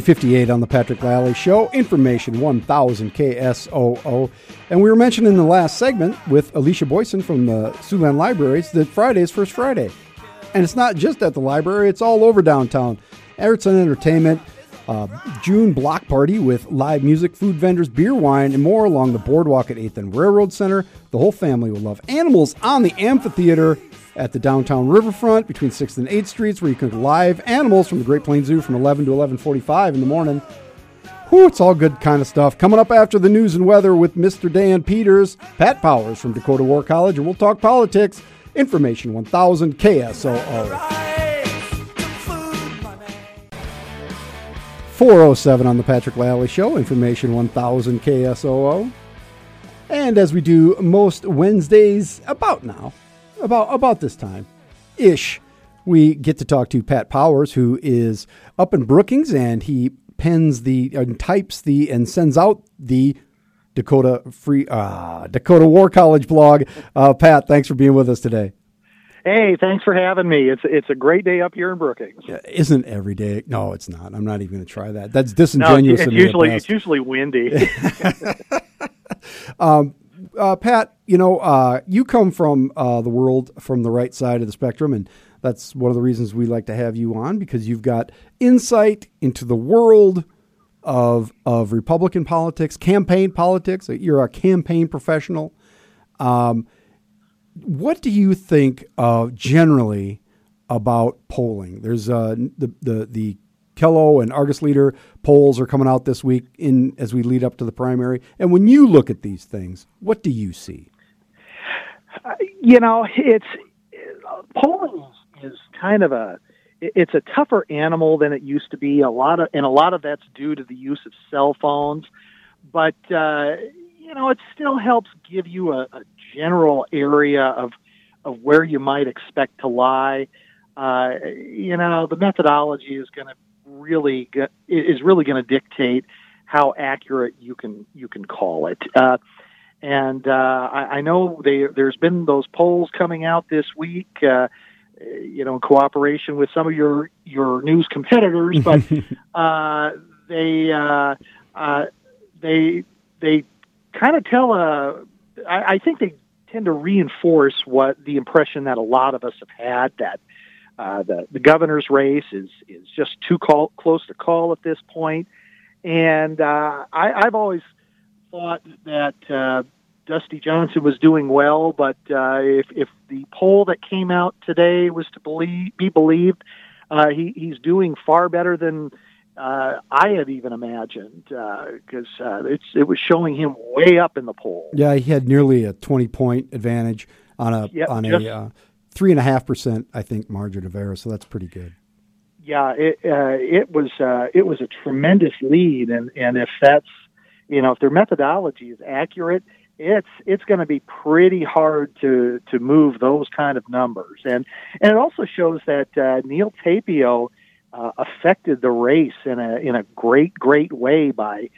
358 on the Patrick Lally Show, information 1000 KSOO. And we were mentioning in the last segment with Alicia Boyson from the Siouxland Libraries that Friday is First Friday. And it's not just at the library, it's all over downtown. And Entertainment, uh, June block party with live music, food vendors, beer, wine, and more along the boardwalk at 8th and Railroad Center. The whole family will love animals on the amphitheater at the downtown riverfront between 6th and 8th Streets, where you can live animals from the Great Plains Zoo from 11 to 11:45 in the morning. Whew, it's all good kind of stuff. Coming up after the news and weather with Mr. Dan Peters, Pat Powers from Dakota War College, and we'll talk politics. Information 1000 KSOO. 407 on the Patrick Lally Show, information 1000 KSOO. And as we do most Wednesdays, about now, about about this time ish, we get to talk to Pat Powers, who is up in Brookings, and he pens the and types the and sends out the Dakota Free uh, Dakota War College blog. Uh, Pat, thanks for being with us today. Hey, thanks for having me. It's it's a great day up here in Brookings. Yeah, Isn't every day? No, it's not. I'm not even going to try that. That's disingenuous. No, it's at usually it's usually windy. [laughs] [laughs] um, uh, Pat, you know, uh, you come from uh, the world from the right side of the spectrum, and that's one of the reasons we like to have you on because you've got insight into the world of of Republican politics, campaign politics. You're a campaign professional. Um, what do you think uh, generally about polling? There's uh, the the the KELO and Argus Leader polls are coming out this week in as we lead up to the primary. And when you look at these things, what do you see? you know, it's polling is, is kind of a it's a tougher animal than it used to be. A lot of and a lot of that's due to the use of cell phones, but uh, you know, it still helps give you a, a general area of of where you might expect to lie. Uh, you know, the methodology is going to really is really going to dictate how accurate you can you can call it. Uh, and uh, I, I know they, there's been those polls coming out this week, uh, you know, in cooperation with some of your your news competitors, but [laughs] uh, they uh, uh, they they kind of tell a. I, I think they tend to reinforce what the impression that a lot of us have had that uh, the the governor's race is is just too call, close to call at this point, and uh, I, I've always thought that uh, Dusty Johnson was doing well, but uh, if if the poll that came out today was to believe be believed, uh, he he's doing far better than uh, I had even imagined because uh, it's it was showing him way up in the poll. Yeah, he had nearly a twenty point advantage on a Yep, on just- a uh, three and a half percent, I think, margin of error. So that's pretty good. yeah, it uh, it was uh, it was a tremendous lead, and and if that's you know if their methodology is accurate, it's it's going to be pretty hard to to move those kind of numbers, and and it also shows that uh, Neil Tapio uh, affected the race in a in a great great way by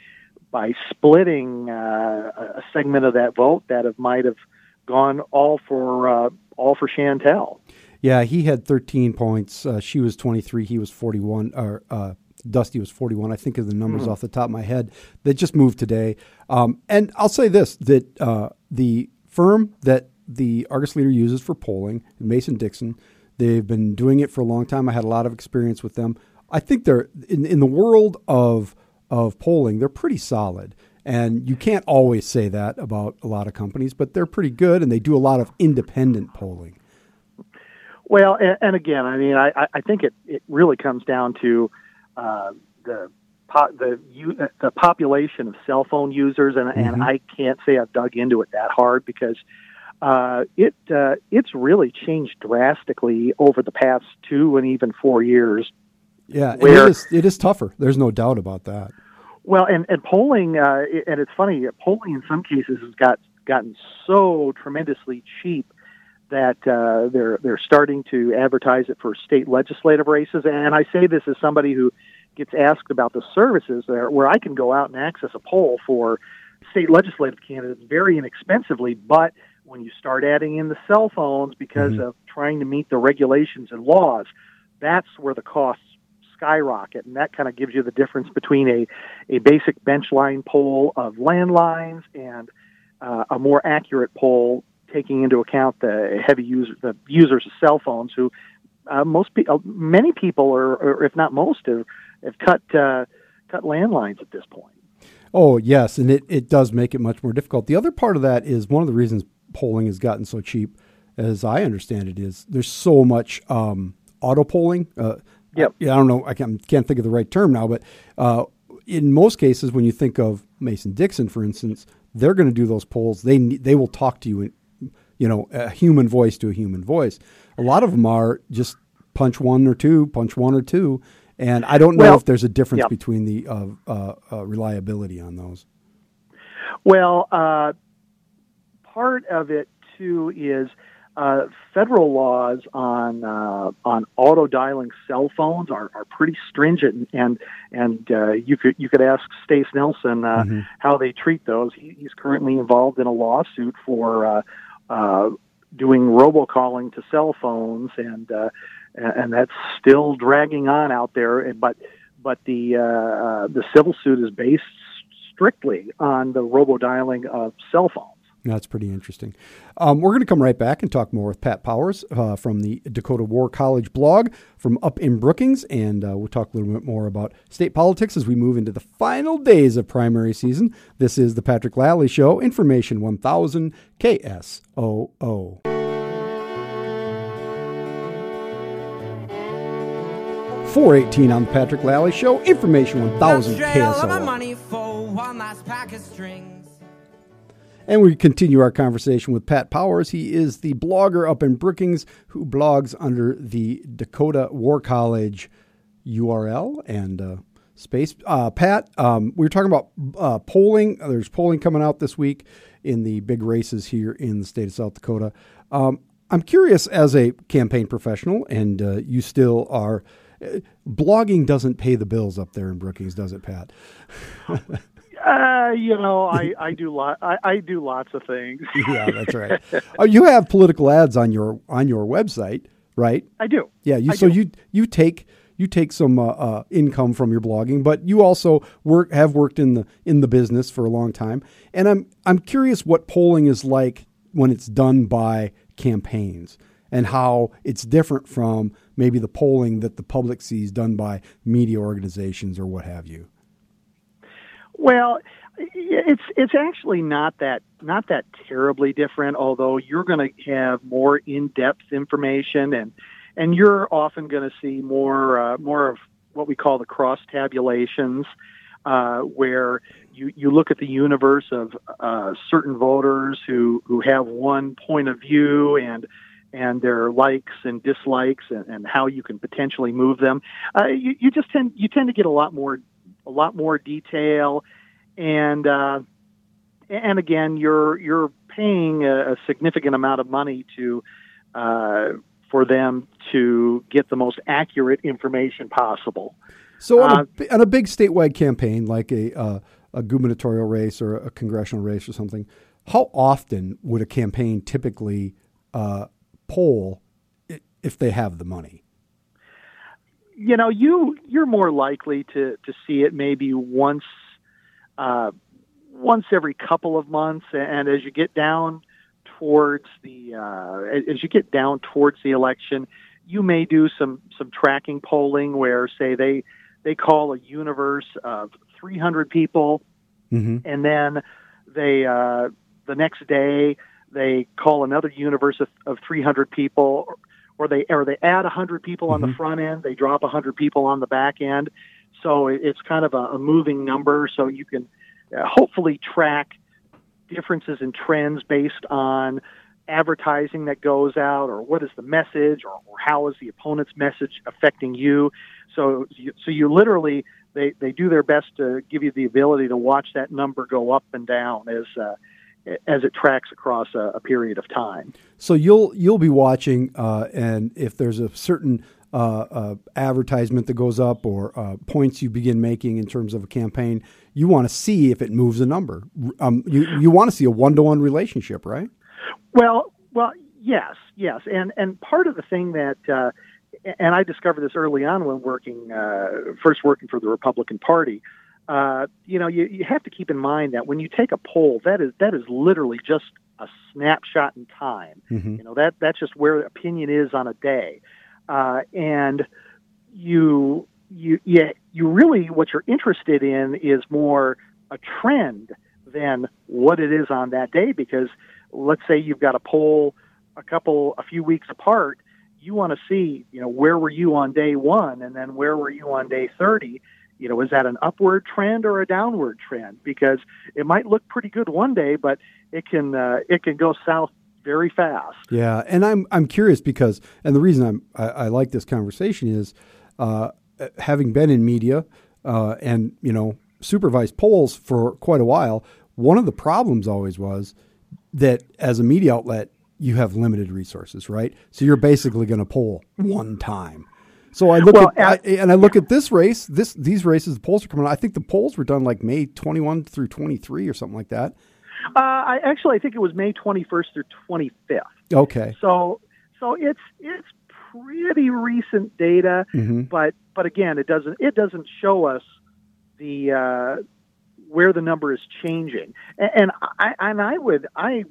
by splitting uh, a segment of that vote that have might have gone all for uh, all for Shantel. Yeah, he had 13 points. Uh, she was 23. He was 41. Or uh, Dusty was 41. I think of the numbers Mm-hmm. off the top of my head. That just moved today. Um, and I'll say this: that uh, the firm that the Argus Leader uses for polling, Mason Dixon, they've been doing it for a long time. I had a lot of experience with them. I think they're in in the world of of polling. They're pretty solid. And you can't always say that about a lot of companies, but they're pretty good, and they do a lot of independent polling. Well, and, and again, I mean, I, I- think it, it really comes down to uh, the po- the u- the population of cell phone users, and, and I can't say I've dug into it that hard because uh, it uh, it's really changed drastically over the past two and even four years. Yeah, Where- it is it is tougher. There's no doubt about that. Well, and and polling, uh, and it's funny, polling in some cases has got gotten so tremendously cheap that uh, they're they're starting to advertise it for state legislative races. And I say this as somebody who gets asked about the services there, where I can go out and access a poll for state legislative candidates very inexpensively, but when you start adding in the cell phones because of trying to meet the regulations and laws, that's where the costs skyrocket, and that kind of gives you the difference between a a basic bench line poll of landlines and uh, a more accurate poll taking into account the heavy user the users of cell phones who uh, most pe- uh, many people or, or if not most have, have cut uh, cut landlines at this point. Oh yes, and it, it does make it much more difficult. The other part of that is one of the reasons polling has gotten so cheap, as I understand it, is there's so much um, auto polling. Uh, Yep. I, I don't know. I can't, can't think of the right term now, but uh, in most cases, when you think of Mason Dixon, for instance, they're going to do those polls. They they will talk to you in, you know, a human voice to a human voice. A lot of them are just punch one or two, punch one or two, and I don't know Well, if there's a difference between the uh, uh, uh, reliability on those. Well, uh, part of it too is uh, federal laws on uh, on auto dialing cell phones are, are pretty stringent, and and uh, you could you could ask Stace Nelson uh, how they treat those. He, he's currently involved in a lawsuit for uh, uh, doing robocalling to cell phones, and uh, and and that's still dragging on out there. But but the uh, uh, the civil suit is based strictly on the robodialing of cell phones. That's pretty interesting. Um, we're going to come right back and talk more with Pat Powers uh, from the Dakota War College blog from up in Brookings, and uh, we'll talk a little bit more about state politics as we move into the final days of primary season. This is the Patrick Lally Show, Information 1000 KSOO. 418 on the Patrick Lally Show, Information 1000 KSOO. money for one last pack of strings. And we continue our conversation with Pat Powers. He is the blogger up in Brookings who blogs under the Dakota War College URL and uh, space. Uh, Pat, um, we were talking about uh, polling. There's polling coming out this week in the big races here in the state of South Dakota. Um, I'm curious, as a campaign professional, and uh, you still are. uh, Blogging doesn't pay the bills up there in Brookings, does it, Pat? [laughs] Uh, you know, [laughs] I, I do lot I, I do lots of things. [laughs] yeah, that's right. Oh, [laughs] you have political ads on your on your website, right? I do. Yeah, you I so do. you you take you take some uh, uh, income from your blogging, but you also work have worked in the in the business for a long time. And I'm I'm curious what polling is like when it's done by campaigns and how it's different from maybe the polling that the public sees done by media organizations or what have you. Well, it's it's actually not that not that terribly different. Although you're going to have more in depth information, and and you're often going to see more uh, more of what we call the cross tabulations, uh, where you you look at the universe of uh, certain voters who who have one point of view and and their likes and dislikes and, and how you can potentially move them. Uh, you, you just tend you tend to get a lot more a lot more detail, and uh, and again, you're you're paying a, a significant amount of money to uh, for them to get the most accurate information possible. So on, Uh, a, on a big statewide campaign like a uh, a gubernatorial race or a congressional race or something, how often would a campaign typically uh, poll if they have the money? You know, you you're more likely to to see it maybe once uh, once every couple of months, and as you get down towards the uh, as you get down towards the election, you may do some some tracking polling where, say, they they call a universe of 300 people, Mm-hmm. and then they uh, the next day they call another universe of, of 300 people or they or they add 100 people on the front end they drop 100 people on the back end. So it's kind of a, a moving number. So you can uh, hopefully track differences in trends based on advertising that goes out or what is the message or, or how is the opponent's message affecting you. So you, so you literally they, they do their best to give you the ability to watch that number go up and down as uh, as it tracks across a, a period of time. So you'll you'll be watching, uh, and if there's a certain uh, uh, advertisement that goes up or uh, points you begin making in terms of a campaign, you want to see if it moves a number. Um, you you want to see a one to one relationship, right? Well, well, yes, yes, and and part of the thing that uh, and I discovered this early on when working, uh, first working for the Republican Party. Uh, you know, you, you have to keep in mind that when you take a poll, that is that is literally just a snapshot in time. Mhm. You know, that that's just where opinion is on a day, uh, and you you yeah, you really what you're interested in is more a trend than what it is on that day because let's say you've got a poll a couple a few weeks apart you want to see you know where were you on day 1 and then where were you on day 30 you know is that an upward trend or a downward trend because it might look pretty good one day but it can uh, it can go south very fast Yeah, and I'm I'm curious because, and the reason I'm I, I like this conversation is, uh, having been in media uh, and you know supervised polls for quite a while. One of the problems always was that as a media outlet, you have limited resources, right? So you're basically going to poll one time. So I look Well, at I, and I look at this race. This these races, the polls are coming out. I think the polls were done like May 21 through 23 or something like that. uh, I actually I think it was May 21st through 25th Okay. So so it's it's pretty recent data, hmm but but again, it doesn't it doesn't show us the uh, where the number is changing. And, and I and I would I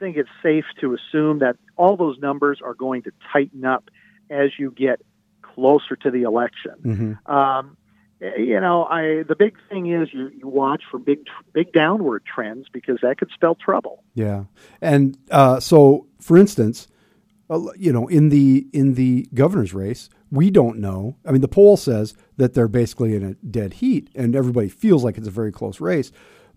think it's safe to assume that all those numbers are going to tighten up as you get closer to the election. hmm Um, you know, I the big thing is you, you watch for big big downward trends because that could spell trouble. Yeah, and uh, so for instance, uh, you know, in the in the governor's race, we don't know. I mean, the poll says that they're basically in a dead heat, and everybody feels like it's a very close race.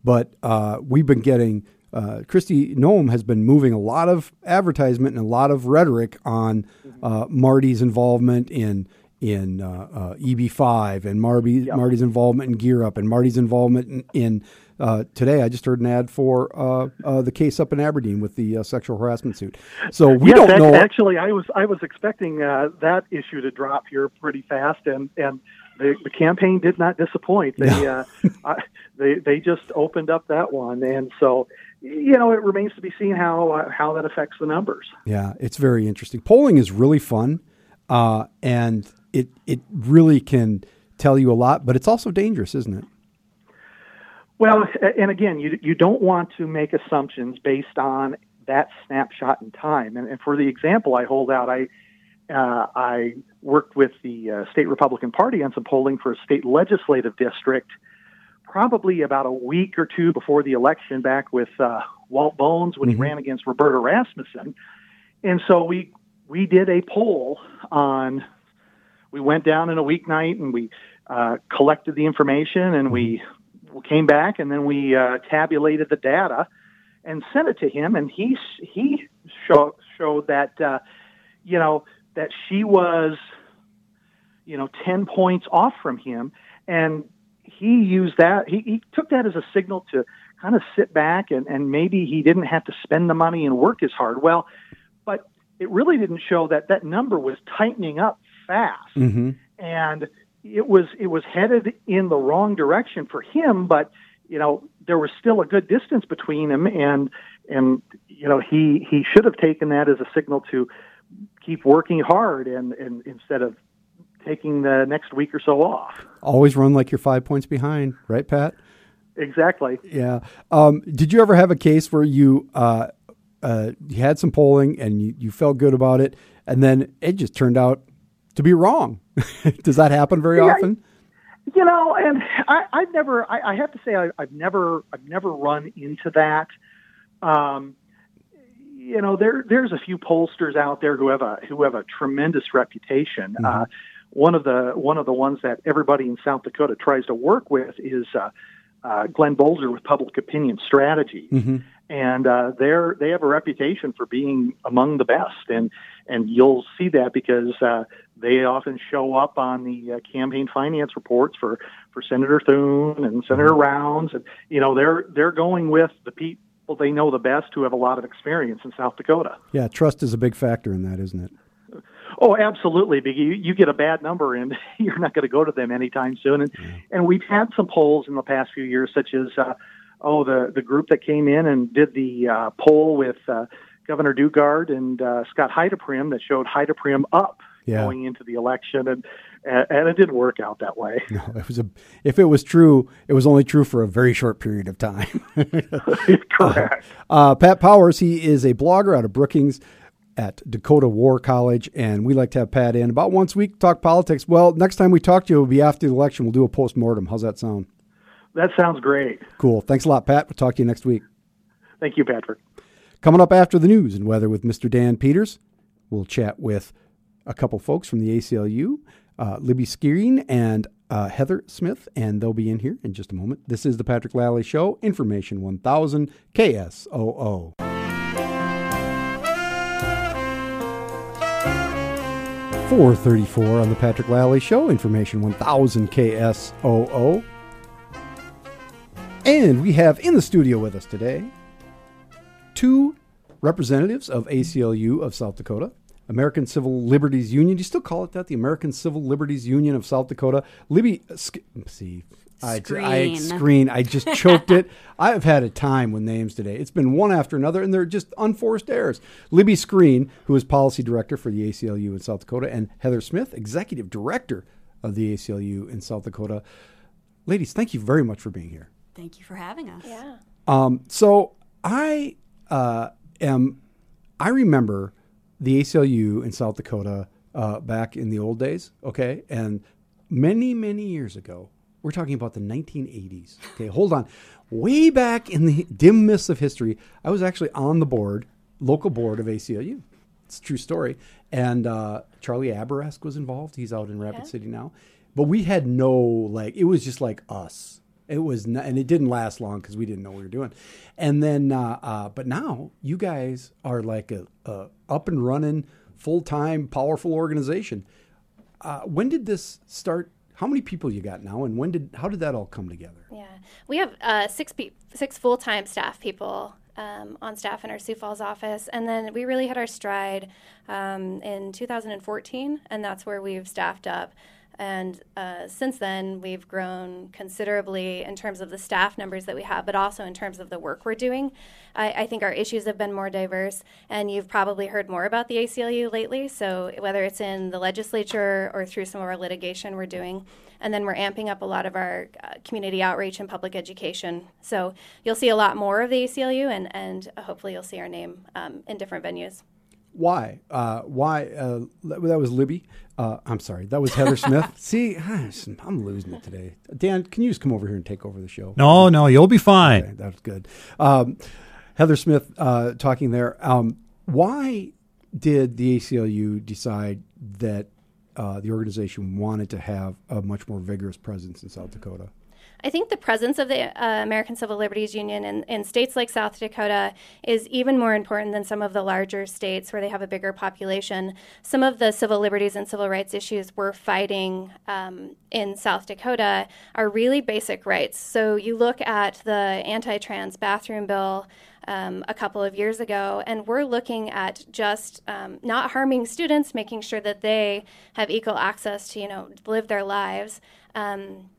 But uh, we've been getting uh, Kristi Noem has been moving a lot of advertisement and a lot of rhetoric on uh, Marty's involvement in in uh, uh, EB5 and Marby, Marty's involvement in Gear Up and Marty's involvement in, in uh, today. I just heard an ad for uh, uh, the case up in Aberdeen with the uh, sexual harassment suit. So we Yes, don't ac- know. Actually, I was I was expecting uh, that issue to drop here pretty fast, and and the, the campaign did not disappoint. They uh, I, they they just opened up that one, and so you know it remains to be seen how uh, how that affects the numbers. Yeah, it's very interesting. Polling is really fun, uh, and it it really can tell you a lot, but it's also dangerous, isn't it? Well, and again, you you don't want to make assumptions based on that snapshot in time. And, and for the example I hold out, I uh, I worked with the uh, state Republican Party on some polling for a state legislative district, probably about a week or two before the election, back with uh, Walt Bones when he ran against Roberta Rasmussen. And so we we did a poll on. We went down in a weeknight and we uh, collected the information and we we came back and then we uh, tabulated the data and sent it to him and he he show, showed that uh, you know that she was you know 10 points off from him and he used that he, he took that as a signal to kind of sit back and, and maybe he didn't have to spend the money and work as hard well but it really didn't show that that number was tightening up fast Mm-hmm. and it was it was headed in the wrong direction for him but you know there was still a good distance between him and and you know he he should have taken that as a signal to keep working hard and, and instead of taking the next week or so off Always run like you're five points behind, right, Pat? exactly Yeah. Um, did you ever have a case where you uh, uh, you had some polling and you, you felt good about it, and then it just turned out to be wrong? [laughs] Does that happen very Yeah, often? You know, and I, I've never, I, I have to say, I, I've never, I've never run into that. Um, you know, there, there's a few pollsters out there who have a, who have a tremendous reputation. Uh, one of the, one of the ones that everybody in South Dakota tries to work with is uh, uh, Glenn Bolger with Public Opinion Strategy Mm-hmm. and uh, they're they have a reputation for being among the best, and and you'll see that because uh, they often show up on the uh, campaign finance reports for for Senator Thune and Senator Rounds, and you know they're they're going with the people they know the best who have a lot of experience in South Dakota. Yeah, trust is a big factor in that, isn't it? Oh, absolutely. Because you, you get a bad number, and [laughs] you're not going to go to them anytime soon. And and we've had some polls in the past few years, such as uh, oh the the group that came in and did the uh, poll with uh, Governor Daugaard and uh, Scott Heidepriem that showed Heidepriem up Yeah. going into the election, and and, it didn't work out that way. [laughs] No, it was a. If it was true, it was only true for a very short period of time. [laughs] Correct. Uh, Pat Powers, he is a blogger out of Brookings at Dakota War College, and we like to have Pat in about once a week to talk politics. Well, next time we talk to you will be after the election. We'll do a post mortem. How's that sound? That sounds great. Cool. Thanks a lot, Pat. We'll talk to you next week. Thank you, Patrick. Coming up after the news and weather with Mr. Dan Peters, we'll chat with a couple folks from the ACLU, uh, Libby Skarin and uh, Heather Smith, and they'll be in here in just a moment. This is the Patrick Lally Show, Information 1000 KSOO. 434 on the Patrick Lally Show, Information 1000 KSOO. And we have in the studio with us today two representatives of ACLU of South Dakota, American Civil Liberties Union. Do you still call it that? The American Civil Liberties Union of South Dakota. Libby, uh, sk- see, I, I Skarin. screen. I just choked it. [laughs] I have had a time with names today. It's been one after another, and they're just unforced errors. Libby Skarin, who is policy director for the ACLU in South Dakota, and Heather Smith, executive director of the ACLU in South Dakota. Ladies, thank you very much for being here. Thank you for having us. Yeah. Um, so I uh, am. I remember the ACLU in South Dakota uh, back in the old days. Okay, and many many years ago. We're talking about the 1980s. Okay, hold on. Way back in the dim mists of history, I was actually on the board, local board of ACLU. It's a true story. And uh, Charlie Abourezk was involved. He's out in Rapid City now. But we had no like. It was just like us. It was, not, and it didn't last long because we didn't know what we were doing. And then, uh, uh, but now you guys are like a, a up and running, full time, powerful organization. Uh, when did this start? How many people you got now, and when did? How did that all come together? Yeah, we have uh, six pe- six full time staff people um, on staff in our Sioux Falls office, and then we really hit our stride um, in 2014, and that's where we've staffed up. And uh, since then, we've grown considerably in terms of the staff numbers that we have, but also in terms of the work we're doing. I, I think our issues have been more diverse, and you've probably heard more about the ACLU lately. So, whether it's in the legislature or through some of our litigation we're doing, and then we're amping up a lot of our uh, community outreach and public education. So, you'll see a lot more of the ACLU, and, and hopefully, you'll see our name um, in different venues. Why? Uh, why? Uh, that was Libby. Uh, I'm sorry, that was Heather Smith. [laughs] See, I'm losing it today. Dan, can you just come over here and take over the show? No, no, you'll be fine. Okay, that's good. Um, Heather Smith uh, talking there. Um, why did the ACLU decide that uh, the organization wanted to have a much more vigorous presence in South Dakota? I think the presence of the uh, American Civil Liberties Union in, in states like South Dakota is even more important than some of the larger states where they have a bigger population. Some of the civil liberties and civil rights issues we're fighting um, in South Dakota are really basic rights. So you look at the anti trans bathroom bill. Um, a couple of years ago, and we're looking at just um, not harming students, making sure that they have equal access to, you know, live their lives. Um,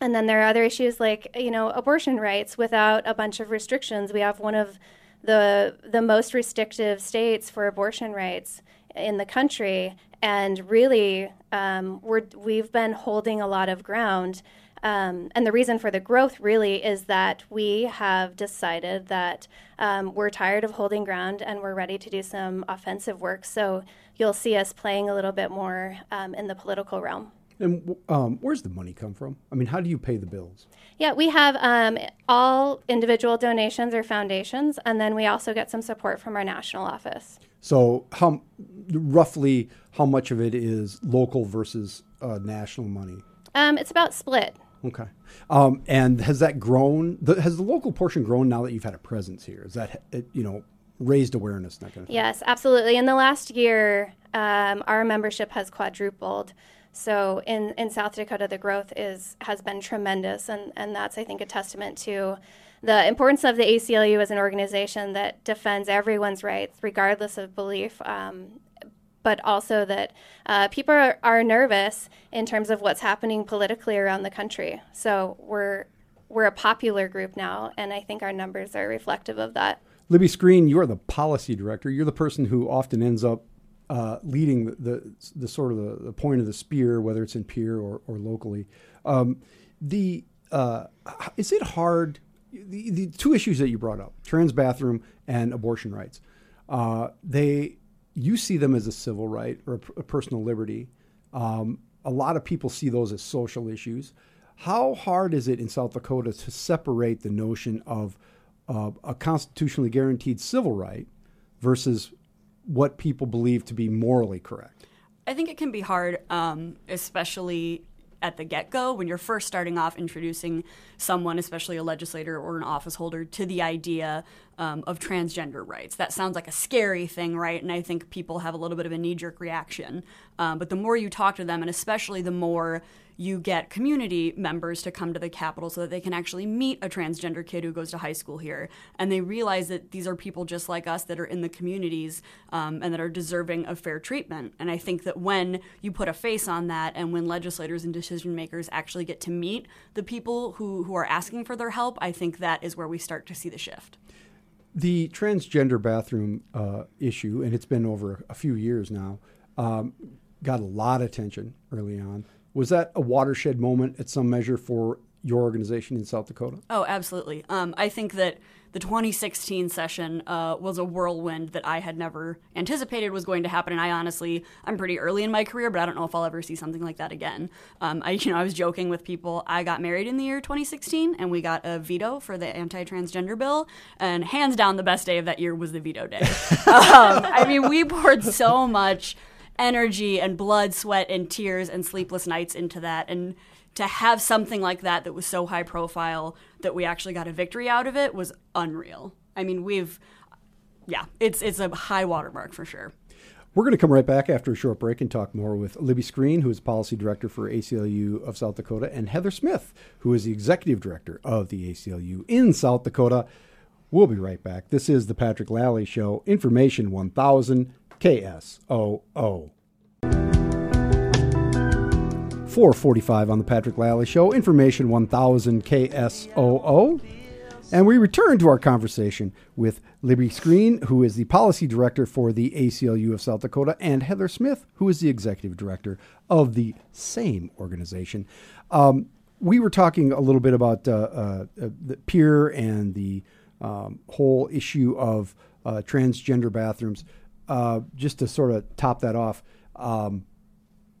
and then there are other issues like you know abortion rights without a bunch of restrictions. We have one of the the most restrictive states for abortion rights in the country, and really um, we're we've been holding a lot of ground. Um, and the reason for the growth really is that we have decided that um, we're tired of holding ground and we're ready to do some offensive work. So you'll see us playing a little bit more um, in the political realm. And um, where's the money come from? I mean, how do you pay the bills? Yeah, we have um, all individual donations or foundations, and then we also get some support from our national office. So, how roughly how much of it is local versus uh, national money? Um, it's about split. Okay. Um, and has that grown? The, has the local portion grown now that you've had a presence here? Is that it, you know raised awareness that kind of thing? Yes, absolutely. In the last year, um, our membership has quadrupled. So in, in South Dakota, the growth is has been tremendous, and, and that's I think a testament to the importance of the ACLU as an organization that defends everyone's rights, regardless of belief. Um, but also that uh, people are, are nervous in terms of what's happening politically around the country. So we're we're a popular group now, and I think our numbers are reflective of that. Libby Skarin, you're the policy director. You're the person who often ends up uh, leading the, the the sort of the, the point of the spear, whether it's in Pierre or, or locally. Um, the uh, is it hard? The, the two issues that you brought up, trans bathroom and abortion rights, uh, they you see them as a civil right or a, a personal liberty. Um, a lot of people see those as social issues. How hard is it in South Dakota to separate the notion of uh, a constitutionally guaranteed civil right versus what people believe to be morally correct? I think it can be hard, um, especially at the get go when you're first starting off introducing someone, especially a legislator or an office holder, to the idea um, of transgender rights. That sounds like a scary thing, right? And I think people have a little bit of a knee jerk reaction. Um, but the more you talk to them, and especially the more you get community members to come to the Capitol so that they can actually meet a transgender kid who goes to high school here. And they realize that these are people just like us that are in the communities um, and that are deserving of fair treatment. And I think that when you put a face on that and when legislators and decision makers actually get to meet the people who, who are asking for their help, I think that is where we start to see the shift. The transgender bathroom uh, issue, and it's been over a few years now, um, got a lot of attention early on. Was that a watershed moment at some measure for your organization in South Dakota? Oh, absolutely. Um, I think that the 2016 session uh, was a whirlwind that I had never anticipated was going to happen. And I honestly, I'm pretty early in my career, but I don't know if I'll ever see something like that again. Um, I, you know, I was joking with people. I got married in the year 2016, and we got a veto for the anti-transgender bill. And hands down, the best day of that year was the veto day. [laughs] um, I mean, we poured so much energy and blood, sweat, and tears and sleepless nights into that. And to have something like that that was so high profile that we actually got a victory out of it was unreal. I mean, we've, yeah, it's it's a high watermark for sure. We're going to come right back after a short break and talk more with Libby Skarin, who is policy director for ACLU of South Dakota, and Heather Smith, who is the executive director of the ACLU in South Dakota. We'll be right back. This is the Patrick Lally Show, Information 1000 KSOO. 445 on the Patrick Lally Show, Information 1000 KSOO. And we return to our conversation with Libby Skarin, who is the policy director for the ACLU of South Dakota, and Heather Smith, who is the executive director of the same organization. Um, we were talking a little bit about uh, uh, the Pierre and the um, whole issue of uh, transgender bathrooms. Uh, just to sort of top that off, um,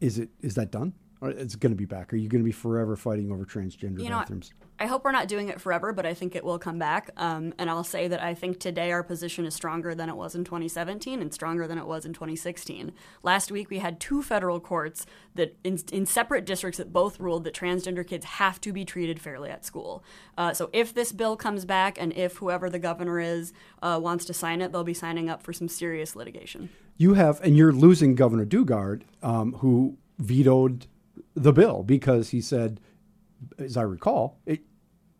is it is that done? It's going to be back? Are you going to be forever fighting over transgender You know, bathrooms? I hope we're not doing it forever, but I think it will come back. Um, and I'll say that I think today our position is stronger than it was in 2017 and stronger than it was in 2016. Last week we had two federal courts that, in, in separate districts, that both ruled that transgender kids have to be treated fairly at school. Uh, so if this bill comes back and if whoever the governor is uh, wants to sign it, they'll be signing up for some serious litigation. You have, and you're losing Governor Daugaard, um, who vetoed the bill because he said, as I recall, it,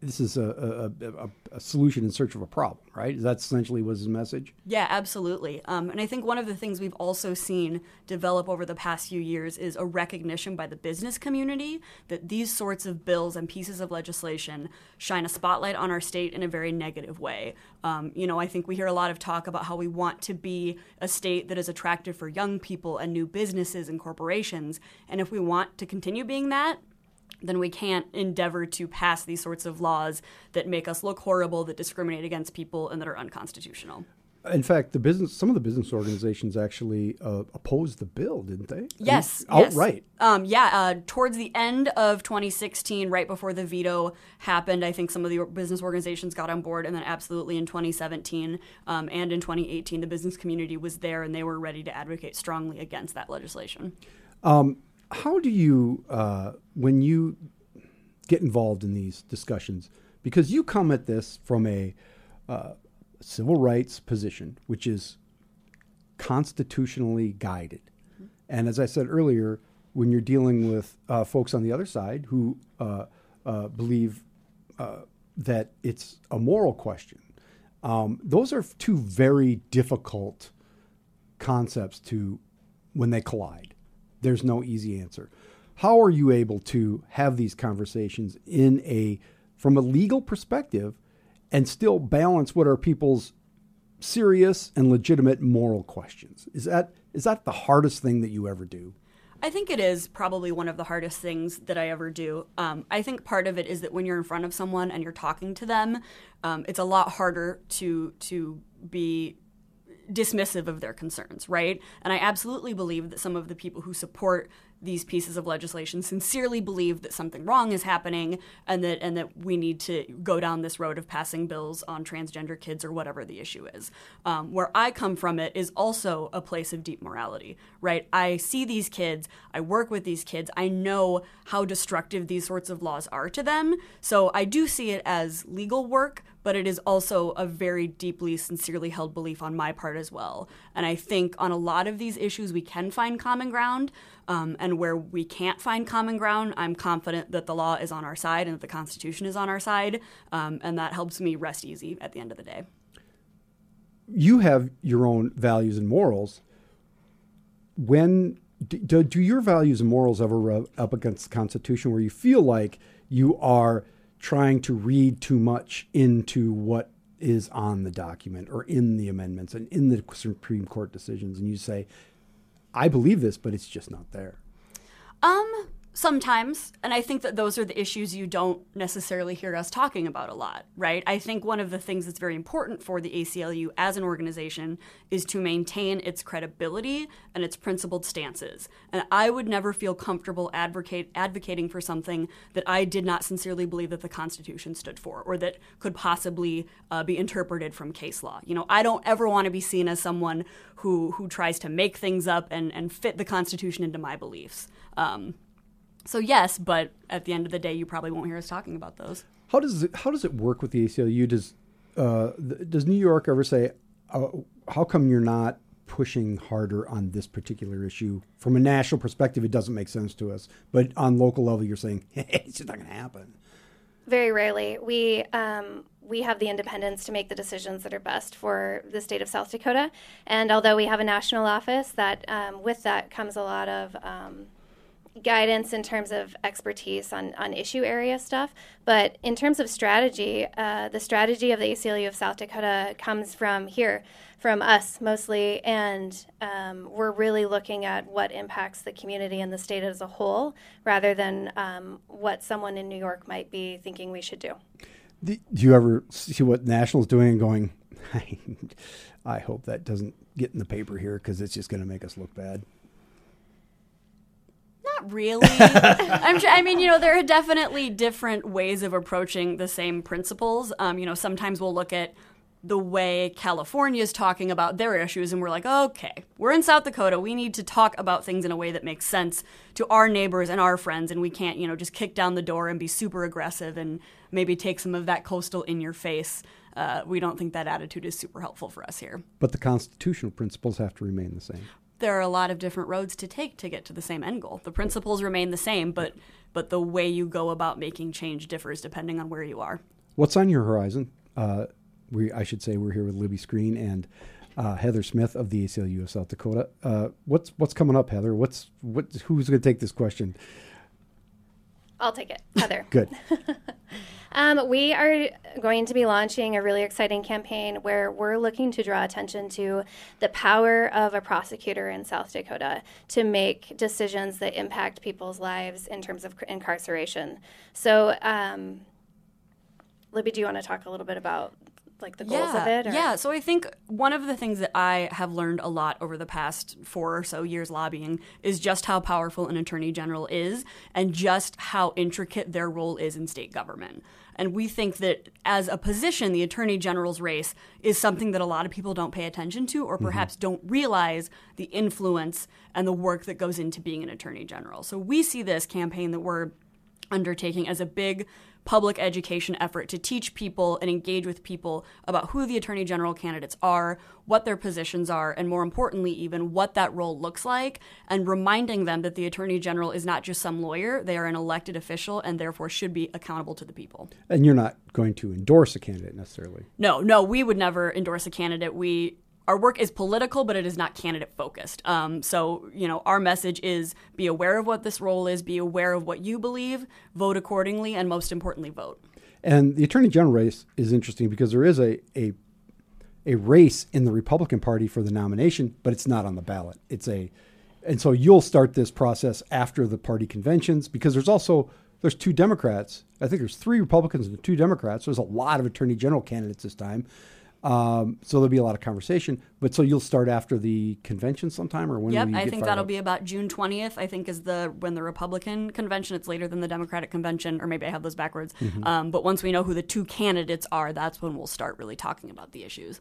this is a, a, a, a solution in search of a problem, right? That essentially was his message. Yeah, absolutely. Um, and I think one of the things we've also seen develop over the past few years is a recognition by the business community that these sorts of bills and pieces of legislation shine a spotlight on our state in a very negative way. Um, you know, I think we hear a lot of talk about how we want to be a state that is attractive for young people and new businesses and corporations. And if we want to continue being that, then we can't endeavor to pass these sorts of laws that make us look horrible, that discriminate against people, and that are unconstitutional. In fact, the business, some of the business organizations actually uh, opposed the bill, didn't they? Yes, I mean, yes. Um, yeah, uh, towards the end of 2016, right before the veto happened, I think some of the business organizations got on board, and then absolutely in 2017 um, and in 2018, the business community was there and they were ready to advocate strongly against that legislation. Um, how do you, uh, when you get involved in these discussions, because you come at this from a uh, civil rights position, which is constitutionally guided. And as I said earlier, when you're dealing with uh, folks on the other side who uh, uh, believe uh, that it's a moral question, um, those are two very difficult concepts to when they collide. There's no easy answer. How are you able to have these conversations in a from a legal perspective and still balance what are people's serious and legitimate moral questions. Is that is that the hardest thing that you ever do? I think it is probably one of the hardest things that I ever do. Um, I think part of it is that when you're in front of someone and you're talking to them, um, it's a lot harder to to be dismissive of their concerns, right? And I absolutely believe that some of the people who support these pieces of legislation sincerely believe that something wrong is happening and that and that we need to go down this road of passing bills on transgender kids or whatever the issue is. Um, where I come from, it is also a place of deep morality, right? I see these kids, I work with these kids, I know how destructive these sorts of laws are to them. So I do see it as legal work, but it is also a very deeply, sincerely held belief on my part as well. And I think on a lot of these issues, we can find common ground. Um, and where we can't find common ground, I'm confident that the law is on our side and that the Constitution is on our side. Um, and that helps me rest easy at the end of the day. You have your own values and morals. When do, do your values and morals ever rub up against the Constitution where you feel like you are trying to read too much into what is on the document or in the amendments and in the Supreme Court decisions, and you say, I believe this, but it's just not there. Um, sometimes, and I think that those are the issues you don't necessarily hear us talking about a lot, right? I think one of the things that's very important for the ACLU as an organization is to maintain its credibility and its principled stances. And I would never feel comfortable advocate advocating for something that I did not sincerely believe that the Constitution stood for, or that could possibly uh, be interpreted from case law. You know, I don't ever want to be seen as someone who who tries to make things up and and fit the Constitution into my beliefs. Um, so yes, but at the end of the day, you probably won't hear us talking about those. How does it, how does it work with the ACLU? Does uh, th- does New York ever say, uh, "How come you're not pushing harder on this particular issue?" From a national perspective, it doesn't make sense to us, but on local level, you're saying [laughs] it's just not going to happen. Very rarely. We um, we have the independence to make the decisions that are best for the state of South Dakota. And although we have a national office, that um, with that comes a lot of um, guidance in terms of expertise on, on issue area stuff. But in terms of strategy, uh, the strategy of the ACLU of South Dakota comes from here, from us mostly, and um, we're really looking at what impacts the community and the state as a whole rather than um, what someone in New York might be thinking we should do. Do you ever see what National's doing and going, [laughs] I hope that doesn't get in the paper here because it's just going to make us look bad? Not really. [laughs] I'm sure, I mean, you know, there are definitely different ways of approaching the same principles. Um, you know, sometimes we'll look at the way California is talking about their issues, and we're like, okay, we're in South Dakota. We need to talk about things in a way that makes sense to our neighbors and our friends, and we can't, you know, just kick down the door and be super aggressive and maybe take some of that coastal in your face. Uh, we don't think that attitude is super helpful for us here. But the constitutional principles have to remain the same. There are a lot of different roads to take to get to the same end goal. The principles remain the same, but but the way you go about making change differs depending on where you are. What's on your horizon? Uh, we, I should say, we're here with Libby Skarin and uh, Heather Smith of the ACLU of South Dakota. Uh, what's what's coming up, Heather? What's what? Who's going to take this question? I'll take it, Heather. Good. [laughs] Um, we are going to be launching a really exciting campaign where we're looking to draw attention to the power of a prosecutor in South Dakota to make decisions that impact people's lives in terms of incarceration. So, um, Libby, do you want to talk a little bit about like the goals yeah, of it? or- Yeah, so I think one of the things that I have learned a lot over the past four or so years lobbying is just how powerful an attorney general is and just how intricate their role is in state government. And we think that as a position, the attorney general's race is something that a lot of people don't pay attention to or perhaps don't realize the influence and the work that goes into being an attorney general. So we see this campaign that we're undertaking as a big public education effort to teach people and engage with people about who the attorney general candidates are, what their positions are, and more importantly, even what that role looks like, and reminding them that the attorney general is not just some lawyer, they are an elected official and therefore should be accountable to the people. And you're not going to endorse a candidate necessarily. No, no, we would never endorse a candidate. We our work is political, but it is not candidate focused. Um, so, you know, our message is be aware of what this role is, be aware of what you believe, vote accordingly, and most importantly, vote. And the attorney general race is interesting because there is a, a a race in the Republican Party for the nomination, but it's not on the ballot. It's a, and so you'll start this process after the party conventions because there's also there's two Democrats. I think there's three Republicans and two Democrats. There's a lot of attorney general candidates this time. Um, so there'll be a lot of conversation. But so you'll start after the convention sometime, or when? Yep, I think that'll be about June 20th. I think is the when the Republican convention. It's later than the Democratic convention, or maybe I have those backwards. Mm-hmm. Um, but once we know who the two candidates are, that's when we'll start really talking about the issues.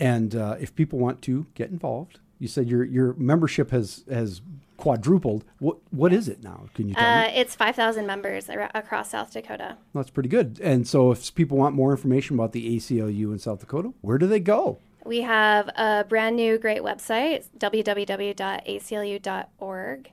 And uh, if people want to get involved, you said your your membership has has quadrupled. What what is it now? Can you tell Uh, me? it's 5,000 members ar- across South Dakota. That's pretty good. And so, if people want more information about the ACLU in South Dakota, where do they go? We have a brand new great website, www.aclu.org.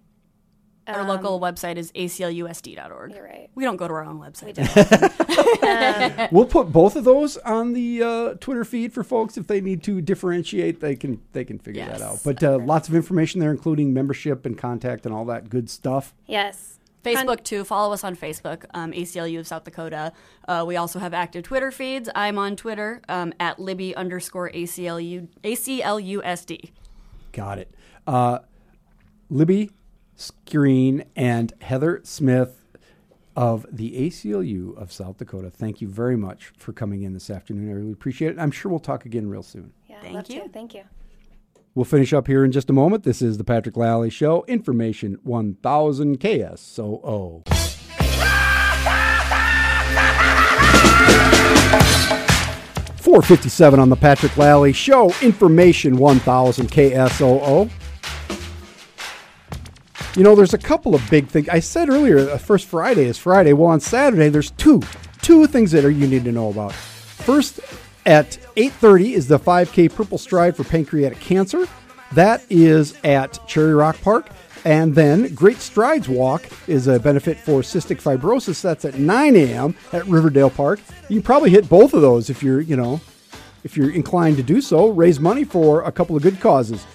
Our local website is aclusd.org. Um, You're right. We don't go to our own website. [laughs] We'll put both of those on the uh, Twitter feed for folks if they need to differentiate. They can they can figure that out. But uh, lots of information there, including membership and contact and all that good stuff. Yes. Facebook too. Follow us on Facebook, um, ACLU of South Dakota. Uh, we also have active Twitter feeds. I'm on Twitter um, at Libby underscore ACLU ACLUSD. Got it. Uh, Libby Skarin and Heather Smith of the ACLU of South Dakota. Thank you very much for coming in this afternoon. I really appreciate it. I'm sure we'll talk again real soon. Yeah, Thank love you. To. Thank you. We'll finish up here in just a moment. This is the Patrick Lally Show. Information 1000 KSOO. Four fifty-seven on the Patrick Lally Show. Information one thousand KSOO. You know, there's a couple of big things. I said earlier, the first Friday is Friday. Well, on Saturday, there's two, two things that are you need to know about. First, at 8:30 is the 5K Purple Stride for pancreatic cancer. That is at Cherry Rock Park. And then Great Strides Walk is a benefit for cystic fibrosis. That's at 9 a.m. at Riverdale Park. You can probably hit both of those if you're, you know, if you're inclined to do so. Raise money for a couple of good causes.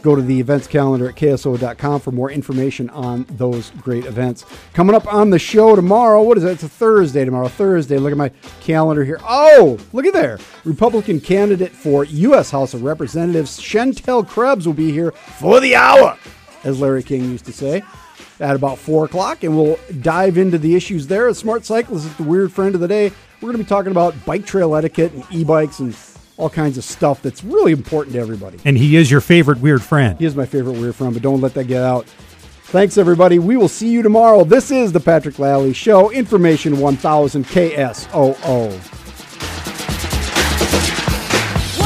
Go to the events calendar at KSO.com for more information on those great events. Coming up on the show tomorrow, what is that? It's a Thursday tomorrow. Thursday. Look at my calendar here. Oh, look at there. Republican candidate for U.S. House of Representatives, Shantel Krebs, will be here for the hour, as Larry King used to say, at about 4 o'clock. And we'll dive into the issues there. Smart Cyclist is the weird friend of the day. We're going to be talking about bike trail etiquette and e bikes and all kinds of stuff that's really important to everybody. And he is your favorite weird friend. He is my favorite weird friend, but don't let that get out. Thanks, everybody. We will see you tomorrow. This is the Patrick Lally Show, Information 1000 KSOO.